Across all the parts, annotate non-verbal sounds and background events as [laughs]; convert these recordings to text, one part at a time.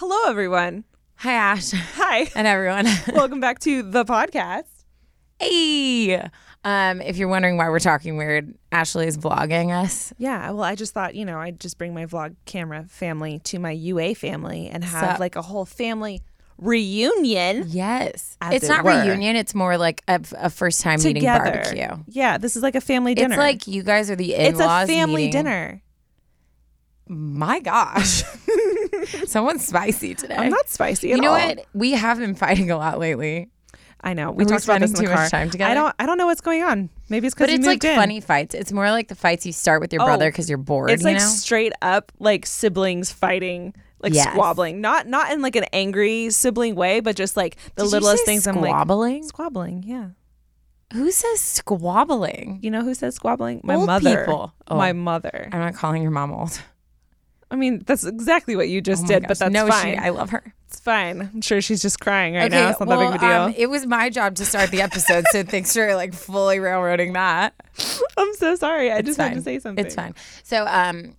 Hello, everyone. Hi, Ash. Hi. [laughs] And everyone. [laughs] Welcome back to the podcast. hey. Um, if you're wondering why we're talking weird, Ashley is vlogging us. Yeah, well, I just thought, you know, I'd just bring my vlog camera family to my UA family and have Sup? like a whole family reunion Yes. As it's it not were. reunion, it's more like a, a first time meeting together. barbecue. Yeah, this is like a family dinner. It's like you guys are the in it's laws. a family dinner. My gosh. [laughs] [laughs] Someone's spicy today. I'm not spicy You know all. what? We have been fighting a lot lately. I know. We Are we talked about this in the too car. much time together? I don't. I don't know what's going on. Maybe it's because But it's like in. funny fights. It's more like the fights you start with your Oh, brother because you're bored. It's you like know? straight up like siblings fighting, like Yes. squabbling. Not not in like an angry sibling way, but just like the Did littlest things. I'm like squabbling? squabbling. Yeah. Who says squabbling? You know who says squabbling? My Old mother. people. Oh. My mother. I'm not calling your mom old. I mean, that's exactly what you just Oh did, gosh. but that's no, fine. She, I love her. it's fine. I'm sure she's just crying right now. It's not well, that big of a deal. um, it was my job to start the episode, so thanks for like fully railroading that. [laughs] I'm so sorry. I It's just had to say something. It's fine. So, um,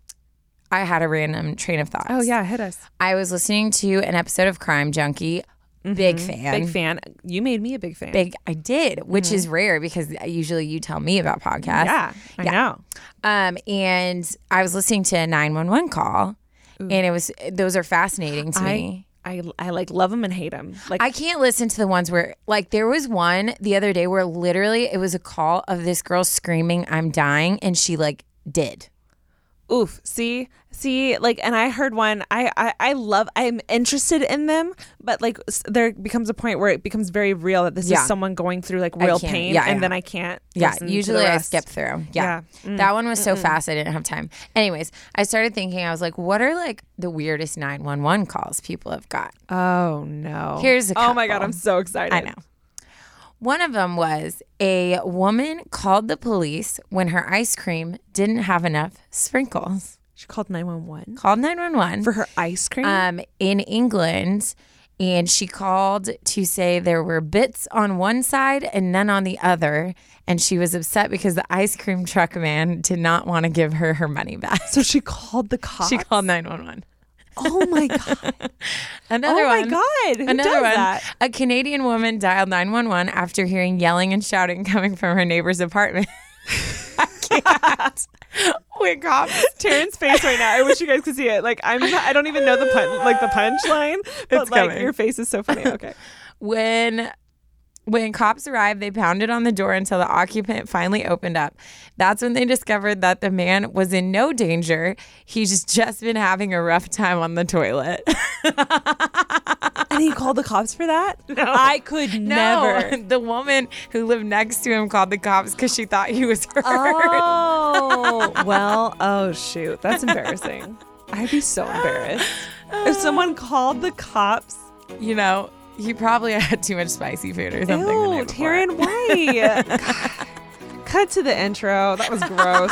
I had a random train of thoughts. Oh yeah, hit us. I was listening to an episode of Crime Junkie. Big fan. Mm-hmm. Big fan. You made me a big fan. Big. I did, which is rare because usually you tell me about podcasts. Yeah, I Yeah. know. Um, and I was listening to a nine one one call, and it was those are fascinating to I, me. I I like love them and hate them. Like I can't listen to the ones where, like, there was one the other day where literally it was a call of this girl screaming, "I'm dying," and she like did. Oof see see like and i heard one I, I i love i'm interested in them but like there becomes a point where it becomes very real that this Yeah. is someone going through like real pain Yeah, and yeah. then i can't Yeah, listen to the usually I skip through. Yeah. Mm. That one was so fast I didn't have time. Anyways, I started thinking, I was like, what are like the weirdest 911 calls people have got? oh no Here's a oh my god i'm so excited I know. One of them was a woman called the police when her ice cream didn't have enough sprinkles. she called 911 Called 911 for her ice cream um, in England. And she called to say there were bits on one side and none on the other. And she was upset because the ice cream truck man did not want to give her her money back. so she called the [laughs] cops She called 911. Oh my god [laughs] Another oh my god Who Another one. that A Canadian woman dialed 911 after hearing yelling and shouting coming from her neighbor's apartment. [laughs] I can't. Wait, cops. Taryn's face right now. I wish you guys could see it. Like I'm, I don't even know the pun, like the punchline, but It's like coming. your face is so funny. Okay, [laughs] When When cops arrived, they pounded on the door until the occupant finally opened up. That's when they discovered that the man was in no danger. He's just been having a rough time on the toilet. [laughs] And he called the cops for that? [laughs] No. I could never. [laughs] The woman who lived next to him called the cops because she thought he was hurt. Oh, well, oh shoot. That's embarrassing. I'd be so embarrassed. If someone called the cops. You know, he probably [laughs] had too much spicy food or something. Ew. Taryn. [laughs] God. [laughs] Cut to the intro. That was gross.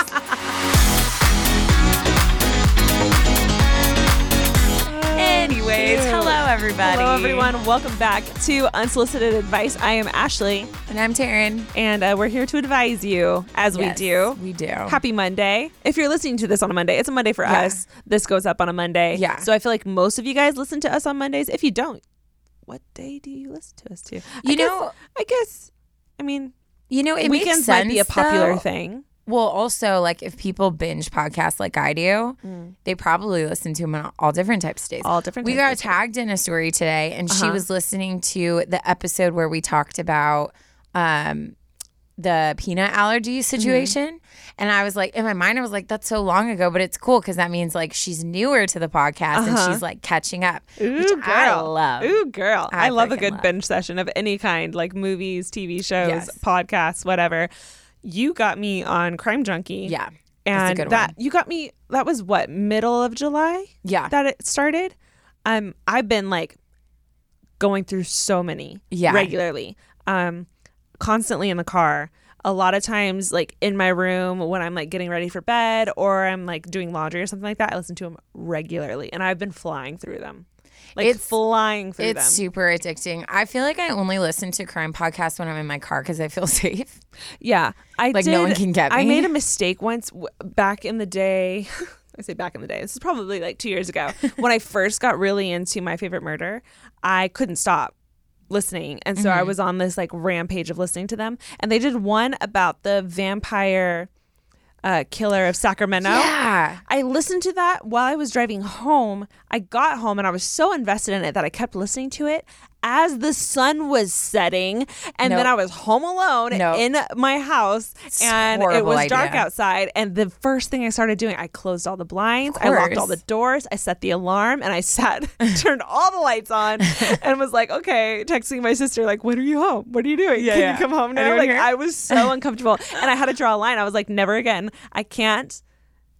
Anyways, hello everybody. Hello, everyone. Welcome back to Unsolicited Advice. I am Ashley, And I'm Taryn. and uh, we're here to advise you, as Yes, we do. We do. Happy Monday. If you're listening to this on a Monday, it's a Monday for Yeah. us. This goes up on a Monday. Yeah. So I feel like most of you guys listen to us on Mondays. If you don't, what day do you listen to us to? I You guess- know- I guess, I mean, You know, it weekends makes sense, might be a popular though. thing. Well, also, like if people binge podcasts like I do, they probably listen to them on all different types of days. Mm. All different We types got of days. tagged in a story today, and she Uh-huh. was listening to the episode where we talked about um, the peanut allergy Mm-hmm. situation. And I was like, in my mind, I was like, that's so long ago, but it's cool because that means like she's newer to the podcast and Uh-huh. she's like catching up, Ooh, which girl. I love. Ooh, girl. I, I love a good love. binge session of any kind, like movies, TV shows, Yes. podcasts, whatever. You got me on Crime Junkie. Yeah, And that you got me that was what, middle of July? Yeah. That it started? Um I've been like going through so many Yeah. regularly. Um constantly in the car. A lot of times like in my room when I'm like getting ready for bed or I'm like doing laundry or something like that, I listen to them regularly and I've been flying through them. Like It's- flying through It's them. super addicting. I feel like I only listen to crime podcasts when I'm in my car because I feel [laughs] safe. Yeah, I Like, did. no one can get I made a mistake once w- back in the day. [laughs] I say back in the day. This is probably like two years ago [laughs] when I first got really into my favorite murder. I couldn't stop listening, and so I Mm-hmm. was on this like rampage of listening to them. And they did one about the vampire uh, killer of Sacramento. Yeah. I listened to that while I was driving home. I got home and I was so invested in it that I kept listening to it as the sun was setting. And then I was home alone Nope. in my house a and it was dark outside. And the first thing I started doing, I closed all the blinds, I locked all the doors, I set the alarm, and I sat, [laughs] [laughs] turned all the lights on and was like, okay, texting my sister, like, when are you home? What are you doing? Can yeah. you come home now? Anyone Like, here? I was so [laughs] uncomfortable. And I had to draw a line. I was like, never again. I can't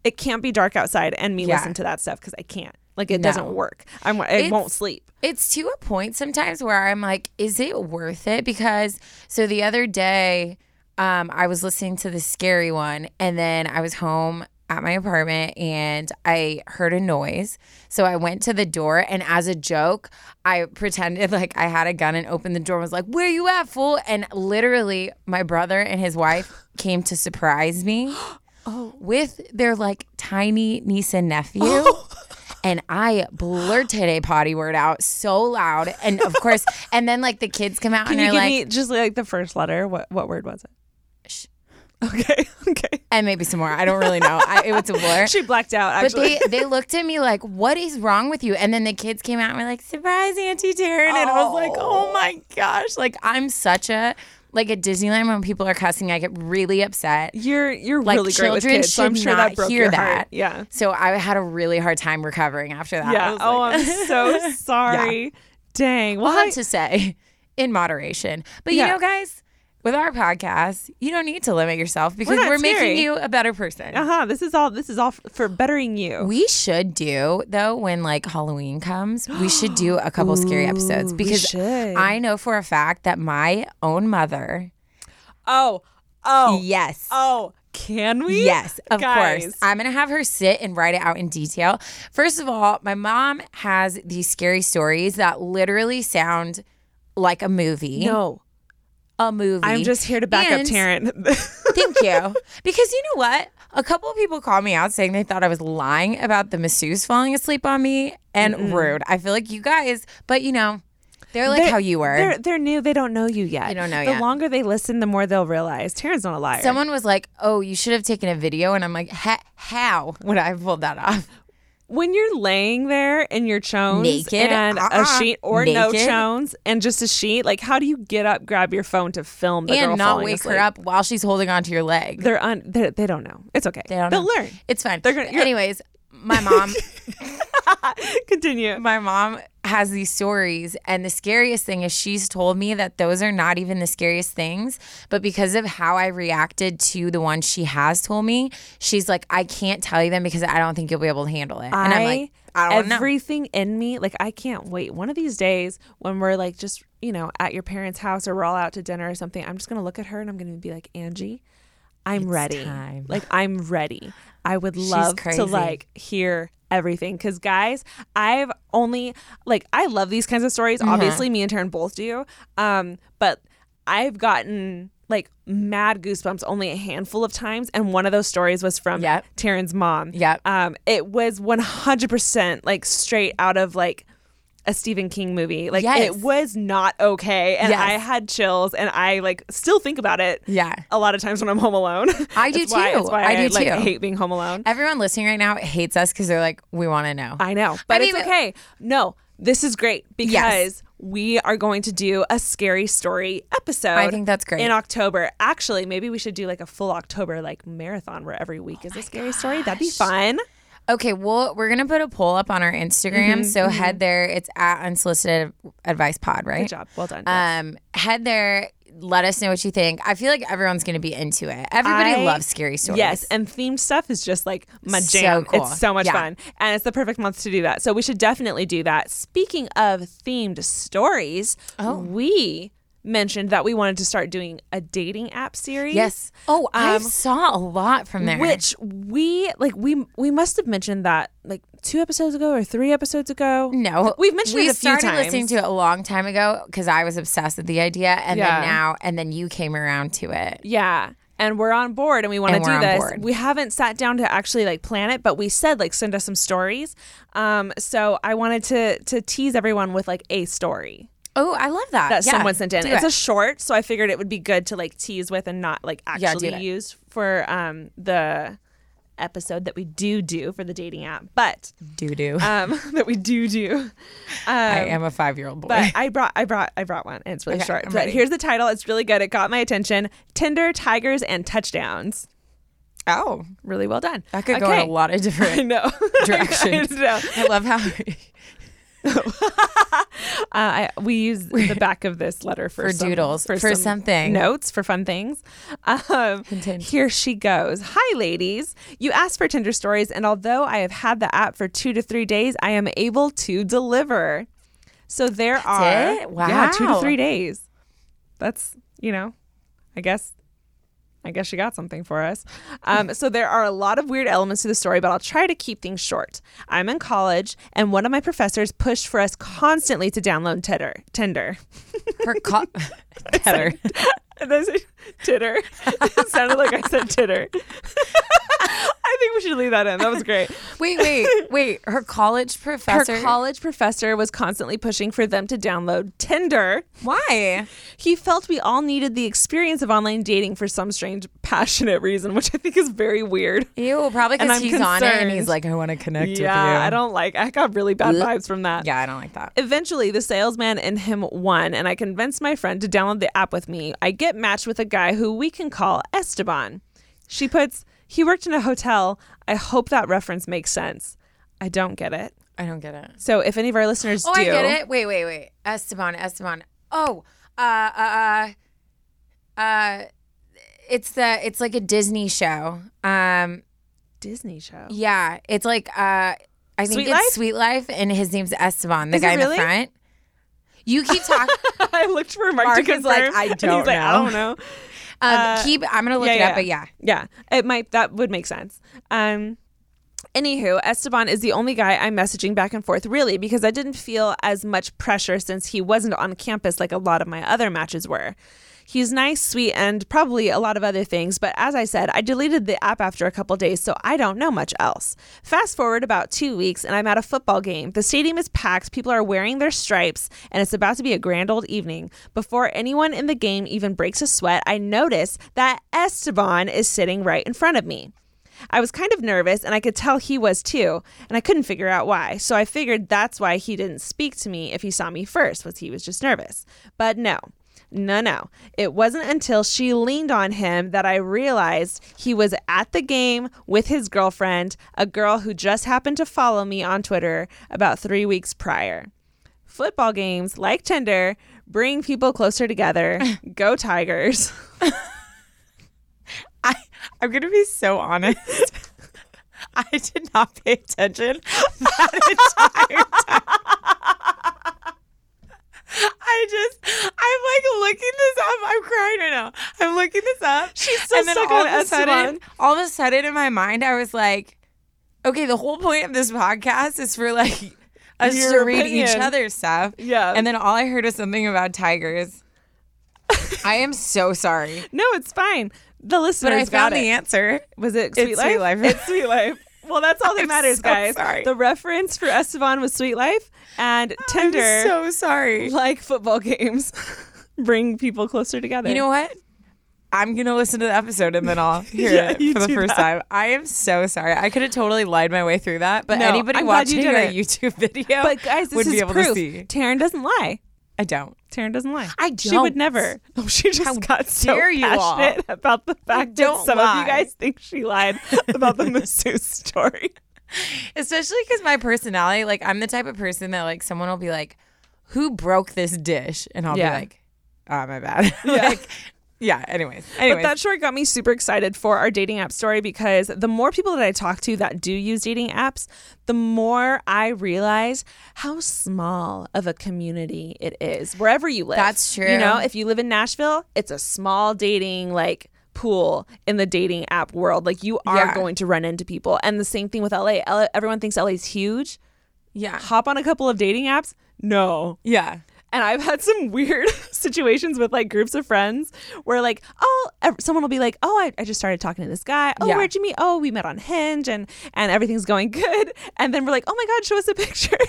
it can't be dark outside and me Yeah. listen to that stuff because I can't. Like it No. doesn't work. I'm I It's- won't sleep. It's to a point sometimes where I'm like, is it worth it? Because so the other day, um, I was listening to the scary one, and then I was home at my apartment and I heard a noise. So I went to the door, and as a joke, I pretended [laughs] like I had a gun and opened the door and was like, Where you at, fool? And literally, my brother and his wife [gasps] came to surprise me [gasps] oh. with their like tiny niece and nephew. [laughs] And I blurted a potty word out so loud. And of course, [laughs] and then like the kids come out Can and you they're give like, me just like the first letter? What what word was it? Shh. Okay. [laughs] Okay. and maybe some more. I don't really know. I, it was a blur. [laughs] She blacked out. But Actually. they, they looked at me like, what is wrong with you? And then the kids came out and were like, surprise, Auntie Taryn. And I was like, oh, oh my gosh. Like, I'm such a, like at Disneyland when people are cussing, I get really upset. you're you're Like, really great with children kids, so I'm sure that broke hear your that. heart. Yeah. So I had a really hard time recovering after that. Yeah. Oh, like- I'm so [laughs] sorry. Dang. Well, Well, hard to say [laughs] in moderation. But Yeah. you know, guys, with our podcast, you don't need to limit yourself because not we're, making you a better person. uh huh. This is all. This is all f- for bettering you. We should do though when like Halloween comes, we should do a couple scary [gasps] episodes Ooh, because. I know for a fact that my own mother, oh. Oh. yes, Oh. Can we? Yes, of Guys. course. I'm going to have her sit and write it out in detail. First of all, my mom has these scary stories that literally sound like a movie. No. A movie. I'm just here to back And- up Taryn. [laughs] Thank you. Because you know what? A couple of people called me out saying they thought I was lying about the masseuse falling asleep on me and rude. I feel like you guys, but you know, they're like They're- how you were. They're they're new. They don't know you yet. They don't know the yet. longer they listen, the more they'll realize Taryn's not a liar. Someone was like, "Oh, you should have taken a video," and I'm like, "How [laughs] would I have pulled that off?" When you're laying there in your chones Naked? and a Uh-uh. sheet or no Naked? chones and just a sheet, like how do you get up, grab your phone to film the girl and not wake asleep? her up while she's holding onto your leg. They're un. They, they don't know. It's okay. They don't They'll know. learn. It's fine. They're gonna- Anyways, my mom, [laughs] Continue. my mom has these stories, and the scariest thing is she's told me that those are not even the scariest things, but because of how I reacted to the ones she has told me, she's like, I can't tell you them because I don't think you'll be able to handle it. And I'm like, I don't know. everything in me, like I can't wait. One of these days when we're like just, you know, at your parents' house or we're all out to dinner or something, I'm just gonna look at her and I'm gonna be like, Angie, I'm ready. time. Like I'm ready. I would love to like hear everything because guys i've only like i love these kinds of stories Mm-hmm. obviously me and Taryn both do um but i've gotten like mad goosebumps only a handful of times and one of those stories was from Yep. Taryn's mom Yep. um, it was 100% like straight out of like a Stephen King movie. Like Yes. it was not okay. And Yes. I had chills and I like still think about it. Yeah. A lot of times when I'm home alone. [laughs] I do why- too. Why I do like, too. hate being home alone. Everyone listening right now hates us because they're like, we want to know. I know, but mean, it's okay. No, this is great because Yes. we are going to do a scary story episode. I think that's great. In October. Actually, maybe we should do like a full October like marathon where every week is a oh scary story. That'd be fun. Okay, well, we're gonna put a poll up on our Instagram. so head there. It's at Unsolicited Advice Pod, right? Good job. Well done. Yes. Um, head there. Let us know what you think. I feel like everyone's gonna be into it. Everybody I- loves scary stories. Yes, and themed stuff is just like my So jam. cool. It's so much Yeah. fun. And it's the perfect month to do that. So we should definitely do that. Speaking of themed stories, Oh. we mentioned that we wanted to start doing a dating app series. yes. Oh, I Um, saw a lot from there. Which we like we we must have mentioned that like two episodes ago or three episodes ago. no, We've mentioned we it a few started times. listening to it a long time ago because I was obsessed with the idea, and Yeah. then now, and then you came around to it. Yeah. And we're on board and we want to do this. board. We haven't sat down to actually like plan it, but we said like send us some stories. Um so I wanted to to tease everyone with like a story Oh, I love that. that Yeah, someone sent in. do It's it. a short, so I figured it would be good to like tease with and not like actually it. use for um the episode that we do do for the dating app. But do do um [laughs] that we do do. Um, I am a five year old boy. But I brought I brought I brought one and it's really Okay, short. I'm But ready. here's the title. It's really good. It got my attention. Tinder, Tigers, and Touchdowns. oh, Really well done. that could go in a lot of [laughs] different [laughs] I know. directions. I know. I love how [laughs] Uh, I, we use the [laughs] back of this letter for, For some- doodles, for some something. notes for fun things. Um, here she goes. Hi, ladies. You asked for Tinder stories, and although I have had the app for two to three days, I am able to deliver. So there are it? yeah, two to three days. That's you know, I guess I guess she got something for us. Um, so there are a lot of weird elements to the story, but I'll try to keep things short. I'm in college, and one of my professors pushed for us constantly to download Tinder. Tinder. [laughs] her co- Titter. Did titter? it sounded like I said titter. [laughs] I think we should leave that in. That was great. [laughs] Wait, wait, wait. Her college professor. Her college professor was constantly pushing for them to download Tinder. Why? He felt we all needed the experience of online dating for some strange, passionate reason, which I think is very weird. Ew, probably because he's on it and he's like, I want to connect with you. Yeah, I don't like. I got really bad vibes from that. Yeah, I don't like that. Eventually, the salesman and him won, and I convinced my friend to download the app with me. I get matched with a guy who we can call Esteban. She puts, he worked in a hotel. I hope that reference makes sense. I don't get it. I don't get it. So if any of our listeners Oh, do, I get it. Wait, wait, wait. Esteban, Esteban. Oh, uh, uh, uh, uh, it's the it's like a Disney show. Um, Disney show. yeah, it's like uh, I think Sweet it's Life? Suite Life, and his name's Esteban, the Is guy in really? the front. You keep talking. [laughs] I looked for Mark, Mark to is like, "I don't he's like, I don't know. Um, Uh, keep. I'm gonna look yeah, it yeah. up, but yeah. Yeah, it might. That would make sense. Um, anywho, Esteban is the only guy I'm messaging back and forth, really, because I didn't feel as much pressure since he wasn't on campus like a lot of my other matches were. He's nice, sweet, and probably a lot of other things, but as I said, I deleted the app after a couple days, so I don't know much else. Fast forward about two weeks, and I'm at a football game. The stadium is packed, people are wearing their stripes, and it's about to be a grand old evening. Before anyone in the game even breaks a sweat, I notice that Esteban is sitting right in front of me. I was kind of nervous and I could tell he was too, and I couldn't figure out why. So I figured that's why he didn't speak to me if he saw me first, was he was just nervous. But no. No, no. It wasn't until she leaned on him that I realized he was at the game with his girlfriend, a girl who just happened to follow me on Twitter about three weeks prior. Football games, like Tinder, bring people closer together. [laughs] Go Tigers. [laughs] I I'm gonna be so honest. [laughs] I did not pay attention that entire time. I just, I'm like looking this up. I'm crying right now. I'm looking this up. She's so and then all on of a sudden, all of a sudden in my mind, I was like, okay, the whole point of this podcast is for like us Your to read each other's stuff. Yeah. And then all I heard was something about tigers. [laughs] I am so sorry. No, it's fine. The listeners But I got found the answer. Was it It's Suite Life? Suite Life. It's Suite Life. Well, that's all that I'm matters, so guys. sorry. The reference for Esteban was Suite Life and Tinder, I'm so sorry. like football games, [laughs] bring people closer together. You know what? I'm gonna listen to the episode and then I'll [laughs] hear Yeah, it for the first that. time. I am so sorry. I could have totally lied my way through that, but No, anybody I'm watching you our. YouTube [laughs] video but guys, this would is be able proof. to see. Taryn doesn't lie. I don't. Taryn doesn't lie. I don't. She would never. [laughs] Oh, she just How got so you all. passionate about the fact that some of you guys think she lied about the [laughs] masseuse story. Especially because my personality, like I'm the type of person that like someone will be like, "Who broke this dish?" and I'll Yeah. be like, "Ah, my bad." [laughs] like, yeah. Anyways, anyways, But that story got me super excited for our dating app story because the more people that I talk to that do use dating apps, the more I realize how small of a community it is wherever you live. That's true. You know, if you live in Nashville, it's a small dating like pool in the dating app world. Like you are Yeah. going to run into people. And the same thing with LA. L- everyone thinks LA is huge. yeah, Hop on a couple of dating apps. No, yeah, and I've had some [laughs] weird situations with like groups of friends where like, oh, someone will be like, oh, I, I just started talking to this guy. Oh, Yeah. where'd you meet? Oh, we met on Hinge and and everything's going [laughs] good. And then we're like, oh my God, show us a picture. [laughs]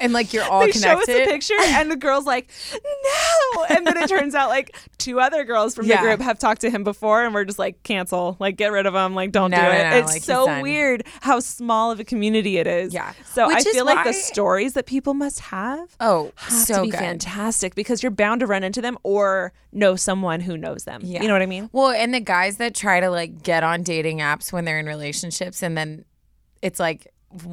and like you're all they show us a picture and the girl's like, no. And then it turns out like two other girls from Yeah. the group have talked to him before and we're just like, cancel, like get rid of him, like don't No, do it. no, it's like, so weird how small of a community it is. Yeah. So Which I feel like the stories that people must have Oh, have so to be good. fantastic because you're bound to run into them or know someone who knows them. Yeah. You know what I mean? Well, and the guys that try to like get on dating apps when they're in relationships, and then it's like,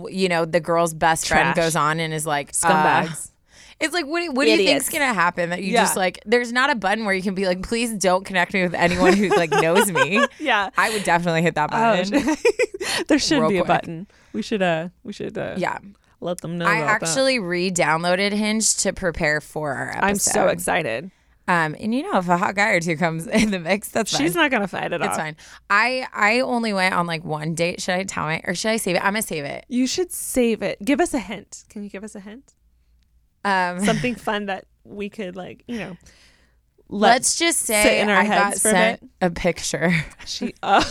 you know, the girl's best friend goes on and is like, Scumbags. uh, it's like, what, do- what do you think's gonna happen? That you Yeah. just like, there's not a button where you can be like, please don't connect me with anyone who like knows me. [laughs] Yeah. I would definitely hit that Oh, button. [laughs] there should Real be a quick. button. We should uh we should uh yeah, let them know. I about that. actually re-downloaded Hinge to prepare for our episode. I'm so excited. Um, and you know, if a hot guy or two comes [laughs] in the mix, that's fine. She's not gonna fight it It's off. fine. I I only went on like one date. Should I tell my or should I save it? I'm gonna save it. You should save it. Give us a hint. Can you give us a hint? Um, [laughs] Something fun that we could like, you know. let- let's just say in our I got for a sent a picture [laughs] she uh,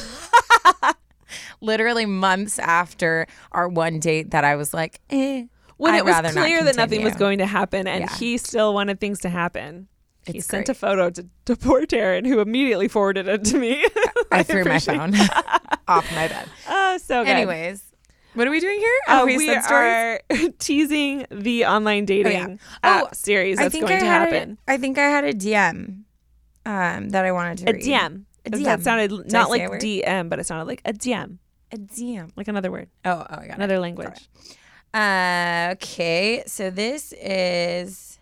literally months after our one date that I was like, eh. when I'd it was clear that nothing was going to happen and Yeah. he still wanted things to happen. He It's sent great. a photo to, to poor Taryn, who immediately forwarded it to me. [laughs] I threw my phone [laughs] off my bed. Oh, so good. Anyways, what are we doing here? Uh, Have we said are [laughs] teasing the online dating Oh, app series that's I think going I to happen. A, I think I had a DM um, that I wanted to A read. DM. A DM. That sounded Did not like? DM, but it sounded like a DM, A DM. like another word, Oh, oh, I got it. another language. Uh, okay, so this is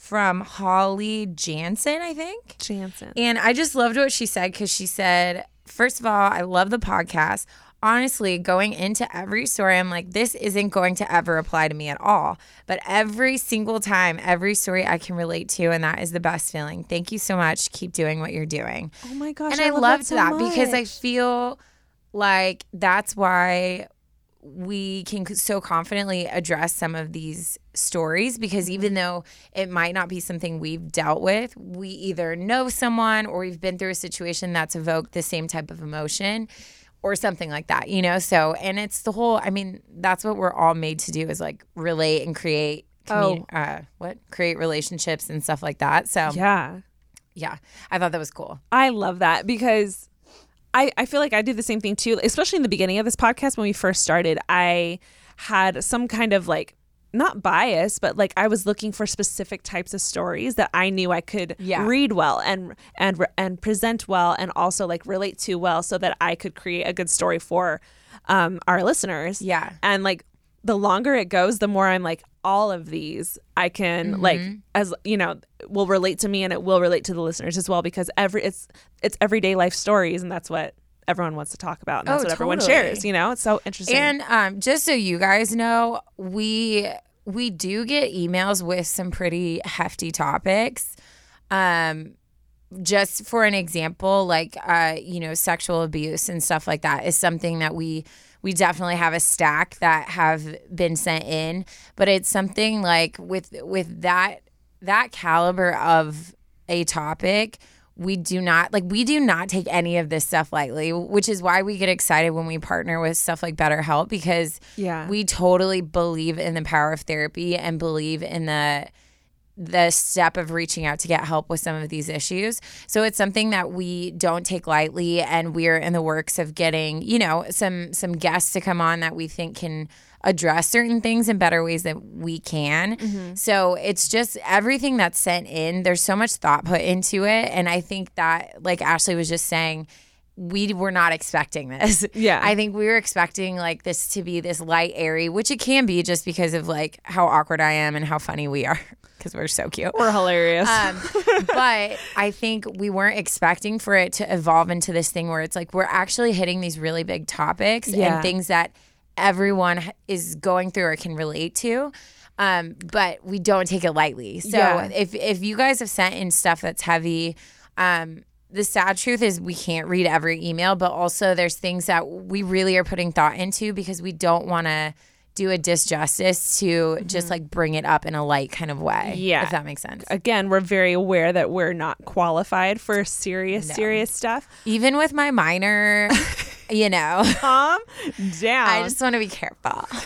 from Holly Jansen, I think. Jansen. And I just loved what she said because she said, first of all, I love the podcast. Honestly, going into every story, I'm like, this isn't going to ever apply to me at all. But every single time, every story I can relate to, and that is the best feeling. Thank you so much. Keep doing what you're doing Oh my gosh. and I, love loved so that, because I feel like that's why we can so confidently address some of these stories because Mm-hmm. even though it might not be something we've dealt with, we either know someone or we've been through a situation that's evoked the same type of emotion or something like that, you know? So, and it's the whole, I mean, that's what we're all made to do is like relate and create. commu- uh, what create relationships and stuff like that. So, Yeah. yeah, I thought that was cool. I love that because I, I feel like I do the same thing too, especially in the beginning of this podcast when we first started. I had some kind of like not bias, but like I was looking for specific types of stories that I knew I could Yeah. read well and and and present well and also like relate to well so that I could create a good story for um our listeners. Yeah. And like the longer it goes, the more I'm like all of these I can like Mm-hmm. as you know will relate to me and it will relate to the listeners as well because every it's it's everyday life stories and that's what everyone wants to talk about and that's Oh, what everyone totally. shares, you know? It's so interesting. And um, just so you guys know, we we do get emails with some pretty hefty topics. Um, just for an example, like uh, you know, sexual abuse and stuff like that is something that we we definitely have a stack that have been sent in. But it's something like with with that that caliber of a topic we do not like we do not take any of this stuff lightly which is why we get excited when we partner with stuff like betterhelp because Yeah. we totally believe in the power of therapy and believe in the the step of reaching out to get help with some of these issues. So it's something that we don't take lightly and we're in the works of getting, you know, some some guests to come on that we think can address certain things in better ways that we can. Mm-hmm. So it's just everything that's sent in, there's so much thought put into it and I think that like Ashley was just saying we were not expecting this. [laughs] Yeah. I think we were expecting like this to be this light, airy, which it can be just because of like how awkward I am and how funny we are [laughs] because we're so cute. We're hilarious. Um, [laughs] but I think we weren't expecting for it to evolve into this thing where it's like we're actually hitting these really big topics Yeah. and things that everyone is going through or can relate to. Um, but we don't take it lightly. So Yeah. if if you guys have sent in stuff that's heavy, um, the sad truth is we can't read every email, but also there's things that we really are putting thought into because we don't want to do a disjustice to just like bring it up in a light kind of way. Yeah. If that makes sense. Again, we're very aware that we're not qualified for serious, serious stuff. Even with my minor, [laughs] you know, Calm [laughs] down. I just want to be careful. [laughs]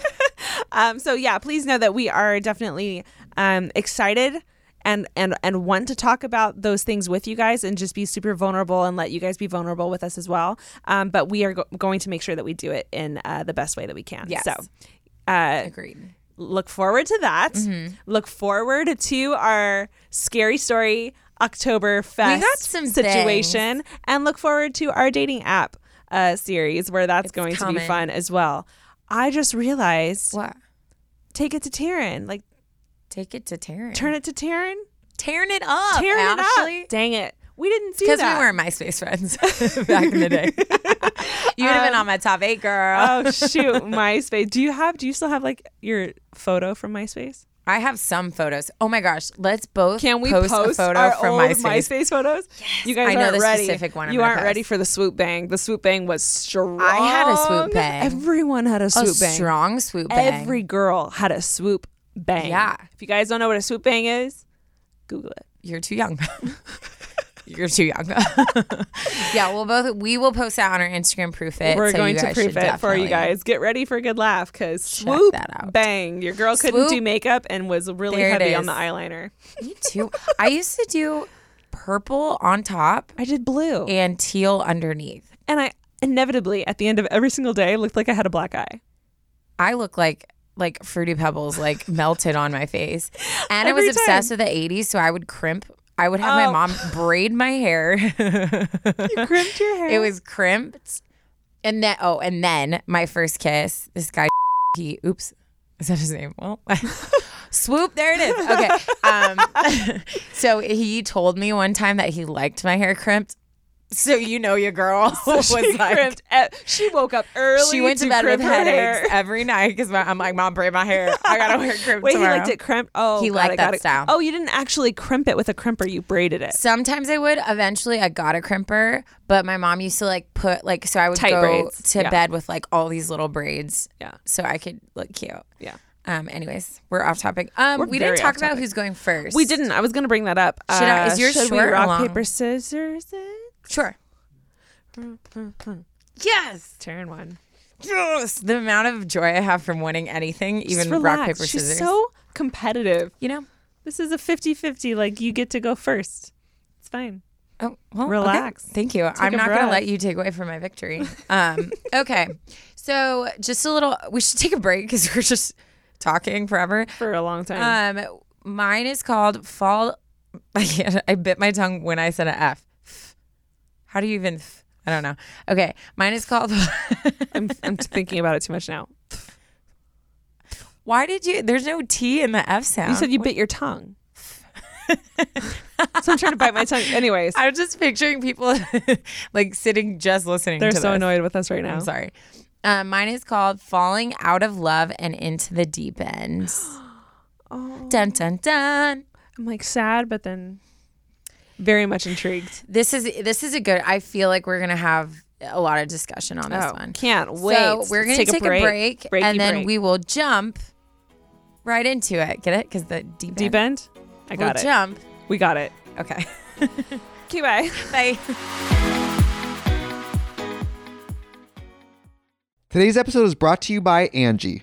Um, so yeah, please know that we are definitely um, excited and and and want to talk about those things with you guys and just be super vulnerable and let you guys be vulnerable with us as well. Um, but we are go- going to make sure that we do it in uh, the best way that we can. Yes. So. Uh, Agreed. look forward to that. Mm-hmm. Look forward to our scary story October Fest got some situation, and look forward to our dating app uh, series where that's going to be fun as well. I just realized What? take it to Taryn. Like Take it to Taryn. turn it to Taryn. Tearing it up. Taryn Ashley. it up. Dang it. We didn't do Because we weren't MySpace friends [laughs] back in the day. [laughs] you would have been um, on my top eight, girl. Oh shoot, MySpace. Do you have do you still have like your photo from MySpace? I have some photos. Oh my gosh, let's both Can we post, post, a photo our from MySpace. MySpace photos? Yes. You guys I know aren't the ready. specific one I'm you aren't ready for the swoop bang. The swoop bang was strong. I had a swoop bang. Everyone had a A swoop bang. strong swoop bang. Every girl had a swoop bang. Yeah. If you guys don't know what a swoop bang is, Google it. You're too young. [laughs] You're too young. [laughs] yeah, we'll both we will post that on our Instagram proof it. We're so going to proof it for you guys. Get ready for a good laugh because swoop bang. Your girl couldn't Swoop. do makeup and was really There heavy on the eyeliner. Me too. I used to do purple on top I did blue. and teal underneath. and I inevitably at the end of every single day looked like I had a black eye. I look like like fruity pebbles like [laughs] melted on my face. And I was obsessed with the 80s, so I would crimp. I would have Oh. my mom braid my hair. [laughs] You crimped your hair. it was crimped. And then oh, and then my first kiss, this guy [laughs] he oops. Is that his name? Well, swoop, there it is. Okay. Um, so he told me one time that he liked my hair crimped. So you know your girl [laughs] was she like crimped. she woke up early. she went to, bed with headaches hair. every night because I'm like, Mom, braid my hair. I gotta wear crimped Wait, tomorrow. he liked it crimped. Oh, He God, liked I that style. Oh, you didn't actually crimp it with a crimper. You braided it. Sometimes I would. Eventually, I got a crimper, but my mom used to like put like so I would Tight go braids. to Yeah. bed with like all these little braids, Yeah. so I could look cute. Yeah. Um. Anyways, we're off topic. Um. We're we didn't talk about who's going first. We didn't. I was gonna bring that up. Should I- is Uh, yours should we short or rock long? paper scissors? It? Sure. Yes. Taryn one. Yes. The amount of joy I have from winning anything, even rock paper She's scissors. so competitive. you know. This is a 50-50. Like you get to go first. It's fine. Oh, well, okay. Relax. Thank you. I'm a not going to breath. let you take away from my victory. Um, [laughs] okay. So, just a little, we should take a break because we're just talking forever. For a long time. Um, mine is called Fall. [laughs] I, can't, I bit my tongue when I said an F. How do you even? I don't know. Okay. Mine is called. [laughs] I'm, I'm thinking about it too much now. Why did you? There's no T in the F sound. You said you bit your tongue. so I'm trying to bite my tongue. Anyways, I'm just picturing people [laughs] like sitting just listening. they're so this. annoyed with us right now. I'm sorry. Um, mine is called Falling Out of Love and Into the Deep End. [gasps] Oh. Dun dun dun. I'm like sad, but then very much intrigued. This is this is a good. I feel like we're gonna have a lot of discussion on this oh, one. Can't wait. So we're gonna Let's take, a break, Breaky and then break. we will jump right into it. Get it? Because the deep deep end. end. I got we'll it. Jump. We got it. Okay. [laughs] Okay, bye. [laughs] Bye. Today's episode is brought to you by Angi.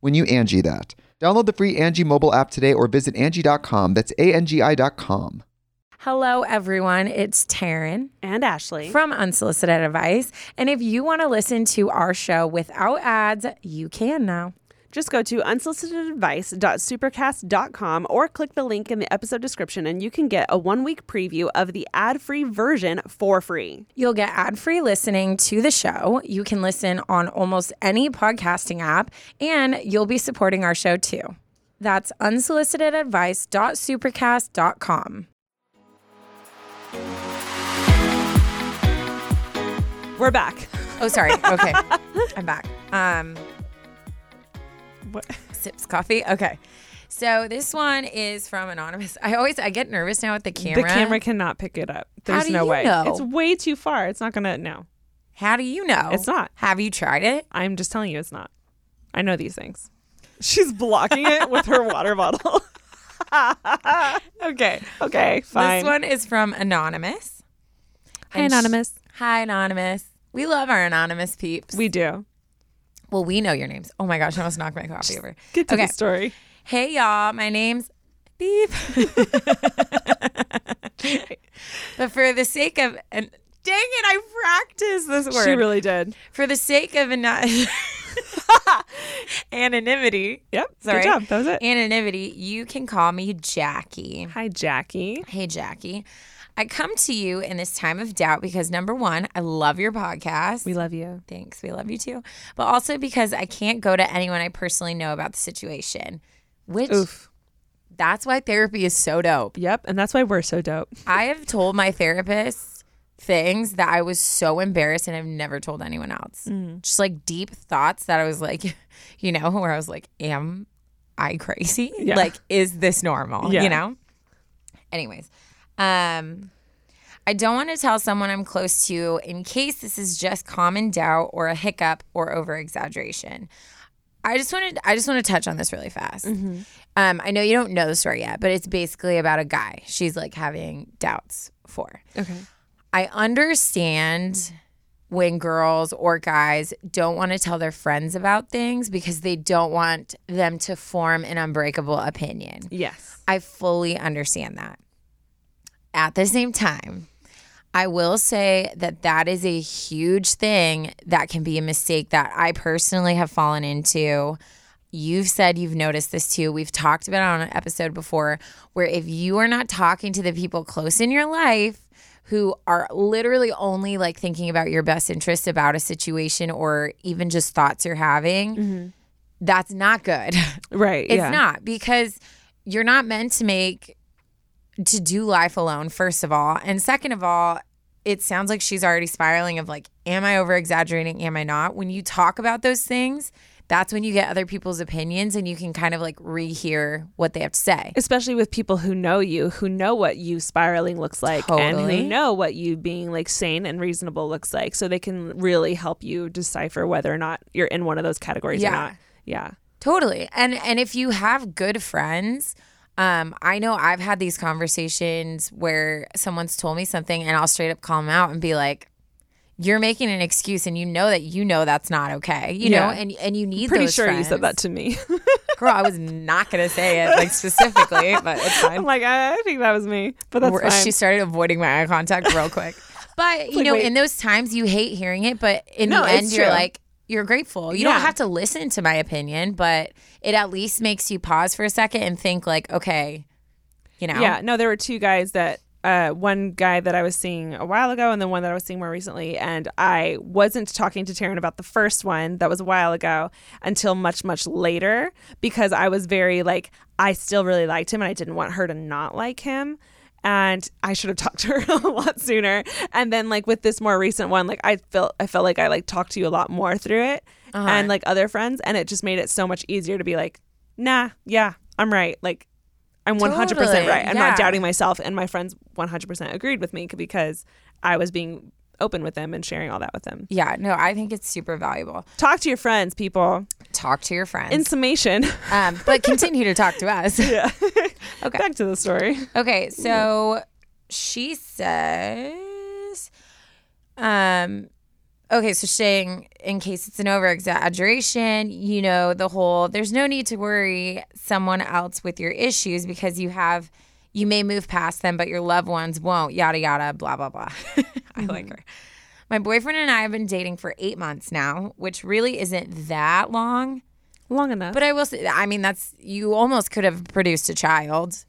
when you Angi that. Download the free Angi mobile app today or visit Angi.com. That's A-N-G-I dot com. Hello, everyone. It's Taryn. And Ashley. from Unsolicited Advice. And if you want to listen to our show without ads, you can now. Just go to unsolicitedadvice.supercast.com or click the link in the episode description and you can get a one week preview of the ad free version for free. You'll get ad free listening to the show. You can listen on almost any podcasting app, and you'll be supporting our show too. That's unsolicitedadvice.supercast.com. We're back. Oh, sorry. Okay. [laughs] I'm back. Um, What? [laughs] sips coffee. Okay. So this one is from Anonymous. I always I get nervous now with the camera. The camera cannot pick it up. How There's do no you way. know? It's way too far. It's not going to, no. How do you know? It's not. Have you tried it? I'm just telling you it's not. I know these things. [laughs] She's blocking it with her water [laughs] bottle. Okay. okay, fine. This one is from Anonymous. Hi, And sh- Anonymous. Hi, Anonymous. We love our Anonymous peeps. We do. Well, we know your names. Oh my gosh, I almost knocked my coffee over. Get to Okay. the story. Hey, y'all. My name's Beep. [laughs] but for the sake of and dang it, I practiced this word. She really did. for the sake of ano- [laughs] anonymity. Yep. Sorry. Good job. That was it. Anonymity. You can call me Jackie. Hi, Jackie. Hey, Jackie. I come to you in this time of doubt because number one, I love your podcast. We love you. Thanks. We love you too. But also because I can't go to anyone I personally know about the situation, which Oof. that's why therapy is so dope. Yep. And that's why we're so dope. [laughs] I have told my therapist things that I was so embarrassed and I've never told anyone else. Mm-hmm. Just like deep thoughts that I was like, [laughs] you know, where I was like, am I crazy? Yeah. Like, is this normal? Yeah. You know? Anyways, um, I don't want to tell someone I'm close to in case this is just common doubt or a hiccup or over exaggeration. I just wanted I just want to touch on this really fast. Mm-hmm. Um, I know you don't know the story yet, but it's basically about a guy she's like having doubts for. Okay. I understand when girls or guys don't want to tell their friends about things because they don't want them to form an unbreakable opinion. Yes. I fully understand that. At the same time, I will say that that is a huge thing that can be a mistake that I personally have fallen into. You've said you've noticed this too. We've talked about it on an episode before where if you are not talking to the people close in your life who are literally only like thinking about your best interest about a situation or even just thoughts you're having, mm-hmm. that's not good. Right. [laughs] It's yeah. not because you're not meant to make to do life alone, first of all. And second of all, it sounds like she's already spiraling of like, am I over exaggerating? Am I not? When you talk about those things, that's when you get other people's opinions and you can kind of like rehear what they have to say. especially with people who know you, who know what you spiraling looks like, and Totally. who know what you being like sane and reasonable looks like, so they can really help you decipher whether or not you're in one of those categories Yeah. or not. Yeah. Totally. And and if you have good friends, um, I know I've had these conversations where someone's told me something and I'll straight up call them out and be like, You're making an excuse and you know that you know that's not okay. You know, and and you need Pretty those sure you said that to me. [laughs] Girl, I was not gonna say it like specifically, but it's [laughs] fine. I'm like, I think that was me, but that's fine. She started avoiding my eye contact real quick. [laughs] But you like, know, wait. in those times you hate hearing it, but in No, the end you're like you're grateful. You Yeah. don't have to listen to my opinion, but it at least makes you pause for a second and think like, okay, you know. Yeah, no, there were two guys that uh, one guy that I was seeing a while ago, and then one that I was seeing more recently. And I wasn't talking to Taryn about the first one that was a while ago until much, much later because I was very like, I still really liked him, and I didn't want her to not like him. And I should have talked to her [laughs] a lot sooner. And then like with this more recent one, like I felt I felt like I like talked to you a lot more through it, Uh-huh. and like other friends, and it just made it so much easier to be like, nah, yeah, I'm right, like. I'm 100% Totally, right. I'm yeah. not doubting myself. And my friends 100% agreed with me because I was being open with them and sharing all that with them. Yeah, no, I think it's super valuable. Talk to your friends, people. Talk to your friends. In summation, um, but continue to talk to us. [laughs] yeah. [laughs] Okay. Back to the story. Okay, so she says, um, okay, so saying in case it's an over exaggeration, you know, the whole there's no need to worry someone else with your issues because you have you may move past them, but your loved ones won't, yada yada, blah blah blah. [laughs] I like her. My boyfriend and I have been dating for eight months now, which really isn't that long. Long enough. But I will say, I mean, that's you almost could have produced a child.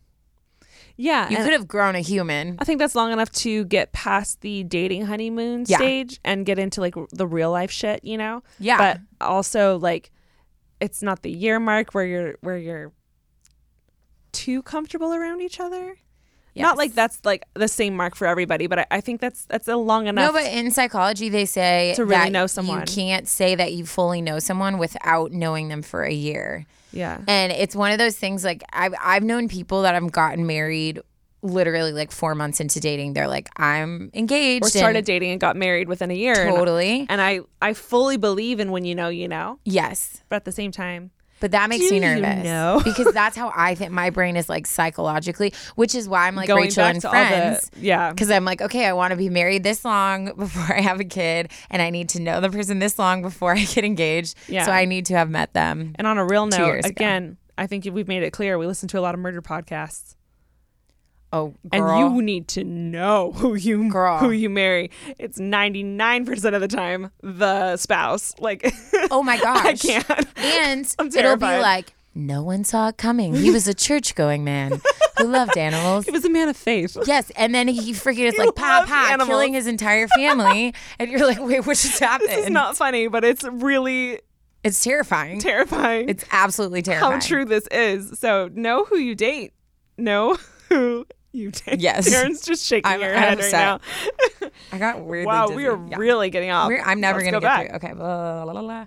yeah. You could have grown a human. I think that's long enough to get past the dating honeymoon Yeah. stage and get into like the real life shit, you know? Yeah. But also like it's not the year mark where you're where you're too comfortable around each other. Not like that's like the same mark for everybody, but I, I think that's that's a long enough. No, but in psychology, they say To really that know someone. You can't say that you fully know someone without knowing them for a year. yeah. And it's one of those things like I've, I've known people that I've gotten married literally like four months into dating. They're like, I'm engaged. Or started and- dating and got married within a year. and- Totally. And I I fully believe in when you know you know, yes. but at the same time, But that makes Do me you nervous. know? because that's [laughs] how I think my brain is like psychologically, which is why I'm like going Rachel back and to friends. all the yeah. Because I'm like, okay, I want to be married this long [laughs] before I have a kid, and I need to know the person this long before I get engaged. Yeah. So I need to have met them. And on a real note, years ago. again, I think we've made it clear we listen to a lot of murder podcasts. Oh, And you need to know [laughs] who you Girl. who you marry. It's ninety nine percent of the time the spouse. Like, [laughs] oh my [laughs] gosh, I can't. And it'll be like, no one saw it coming. He was a church going man who loved animals. He was a man of faith. Yes, and then he freaking is like pa pa animals. killing his entire family, and you're like, wait, what just happened? It's not funny, but it's really it's terrifying. terrifying. it's absolutely terrifying. how true this is. So know who you date. Know who you [laughs] date. Yes. Taryn's just shaking I'm- her I'm head right now. [laughs] I got weirdly. Wow, dizzy. we are Yeah. really getting off. We're, I'm never Let's to go get back. through. Okay. Blah, blah, blah.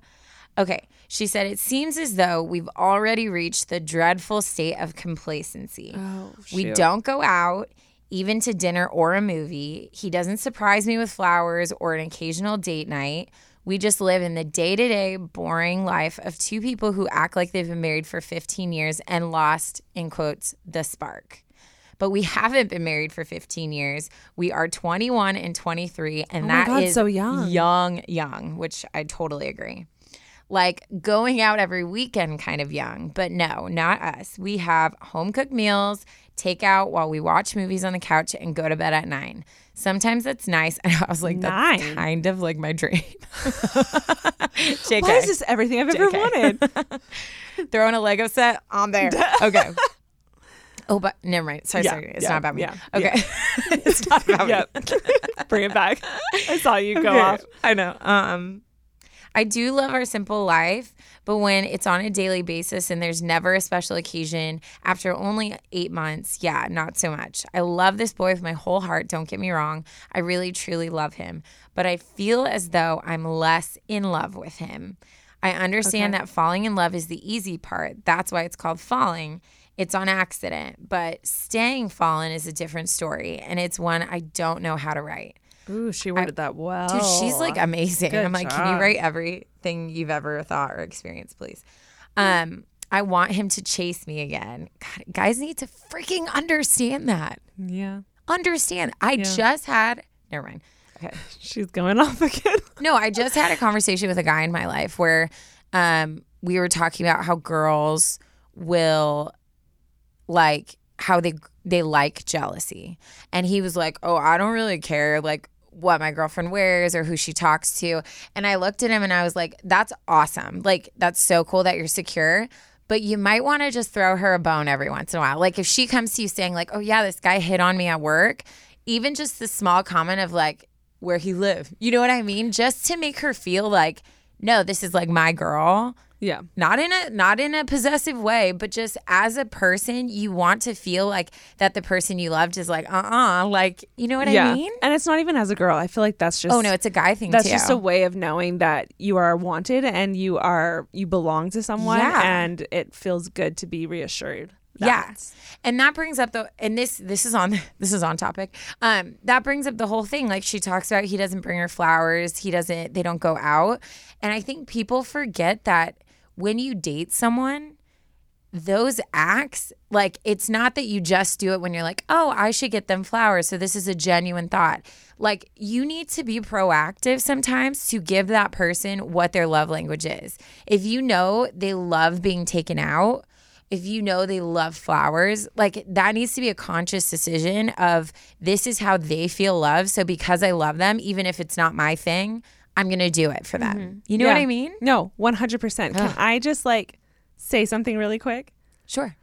Okay. She said, it seems as though we've already reached the dreadful state of complacency. Oh, we don't go out, even to dinner or a movie. He doesn't surprise me with flowers or an occasional date night. We just live in the day to day, boring life of two people who act like they've been married for 15 years and lost, in quotes, the spark. But we haven't been married for 15 years. We are 21 and 23, and Oh that God, is so young. young, young, which I totally agree. Like going out every weekend, kind of young, but no, not us. We have home cooked meals, take out while we watch movies on the couch, and go to bed at nine. Sometimes that's nice. [laughs] And I was like, that's Nine? kind of like my dream. [laughs] [laughs] JK. Why is this everything I've ever JK. wanted? throwing a Lego set on there. Okay. Oh, but never mind. Sorry, Yeah, sorry. It's yeah, not about me. yeah, Okay. [laughs] it's not about me. [laughs] Bring it back. I saw you go Okay. off. I know. Um, I do love our simple life, but when it's on a daily basis and there's never a special occasion after only eight months, yeah, not so much. I love this boy with my whole heart. Don't get me wrong. I really, truly love him, but I feel as though I'm less in love with him. I understand that falling in love is the easy part. That's why it's called falling. It's on accident, but staying fallen is a different story, and it's one I don't know how to write. Ooh, she worded that well. Dude, she's like amazing. Good I'm like, can you write everything you've ever thought or experienced, please? Um, I want him to chase me again. God, guys need to freaking understand that. yeah. Understand. I just had. Never mind. Okay. [laughs] She's going off again. [laughs] No, I just had a conversation with a guy in my life where um, we were talking about how girls will like how they they like jealousy, and he was like, "Oh, I don't really care like what my girlfriend wears or who she talks to." And I looked at him and I was like, "That's awesome! Like that's so cool that you're secure." But you might want to just throw her a bone every once in a while. Like if she comes to you saying like, "Oh yeah, this guy hit on me at work," even just the small comment of like where he lived. You know what I mean? Just to make her feel like, no, this is like my girl. Yeah. Not in a not in a possessive way, but just as a person, you want to feel like that the person you loved is like, uh-uh, like, you know what yeah. I mean? And it's not even as a girl. I feel like that's just Oh no, it's a guy thing that's too. just a way of knowing that you are wanted and you are you belong to someone Yeah. and it feels good to be reassured. yeah and that brings up the and this this is on [laughs] this is on topic um that brings up the whole thing like she talks about he doesn't bring her flowers he doesn't they don't go out and i think people forget that when you date someone those acts like it's not that you just do it when you're like oh i should get them flowers so this is a genuine thought like you need to be proactive sometimes to give that person what their love language is if you know they love being taken out if you know they love flowers, like that needs to be a conscious decision of this is how they feel love. So because I love them, even if it's not my thing, I'm going to do it for them. You know what I mean? No, 100%. Can I just like say something really quick? Sure.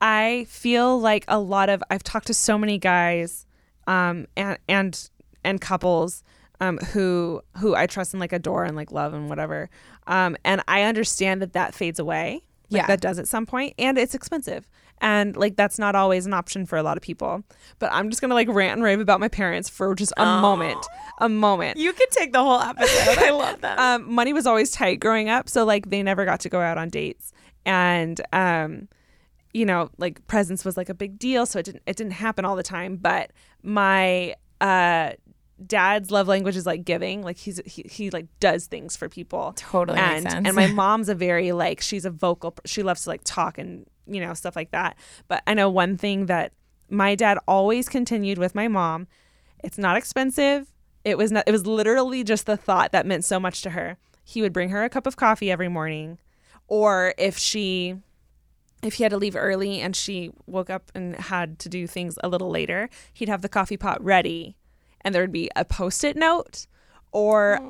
I feel like a lot of I've talked to so many guys um and and and couples um who who I trust and like adore and like love and whatever. Um and I understand that that fades away. Like Yeah. that does at some point and it's expensive. And like that's not always an option for a lot of people. But I'm just going to like rant and rave about my parents for just a moment. A moment. You could take the whole episode. I [laughs] love that. um, money was always tight growing up, so like they never got to go out on dates, and um, you know, like presents was like a big deal, so it didn't it didn't happen all the time. But my uh, dad's love language is like giving, like he's he, he like does things for people. Totally makes and sense. and my [laughs] mom's a very like she's a vocal. She loves to like talk and you know stuff like that. But I know one thing that my dad always continued with my mom. It's not expensive. It was not. It was literally just the thought that meant so much to her. He would bring her a cup of coffee every morning, or if she, if he had to leave early and she woke up and had to do things a little later, he'd have the coffee pot ready, and there would be a post-it note, or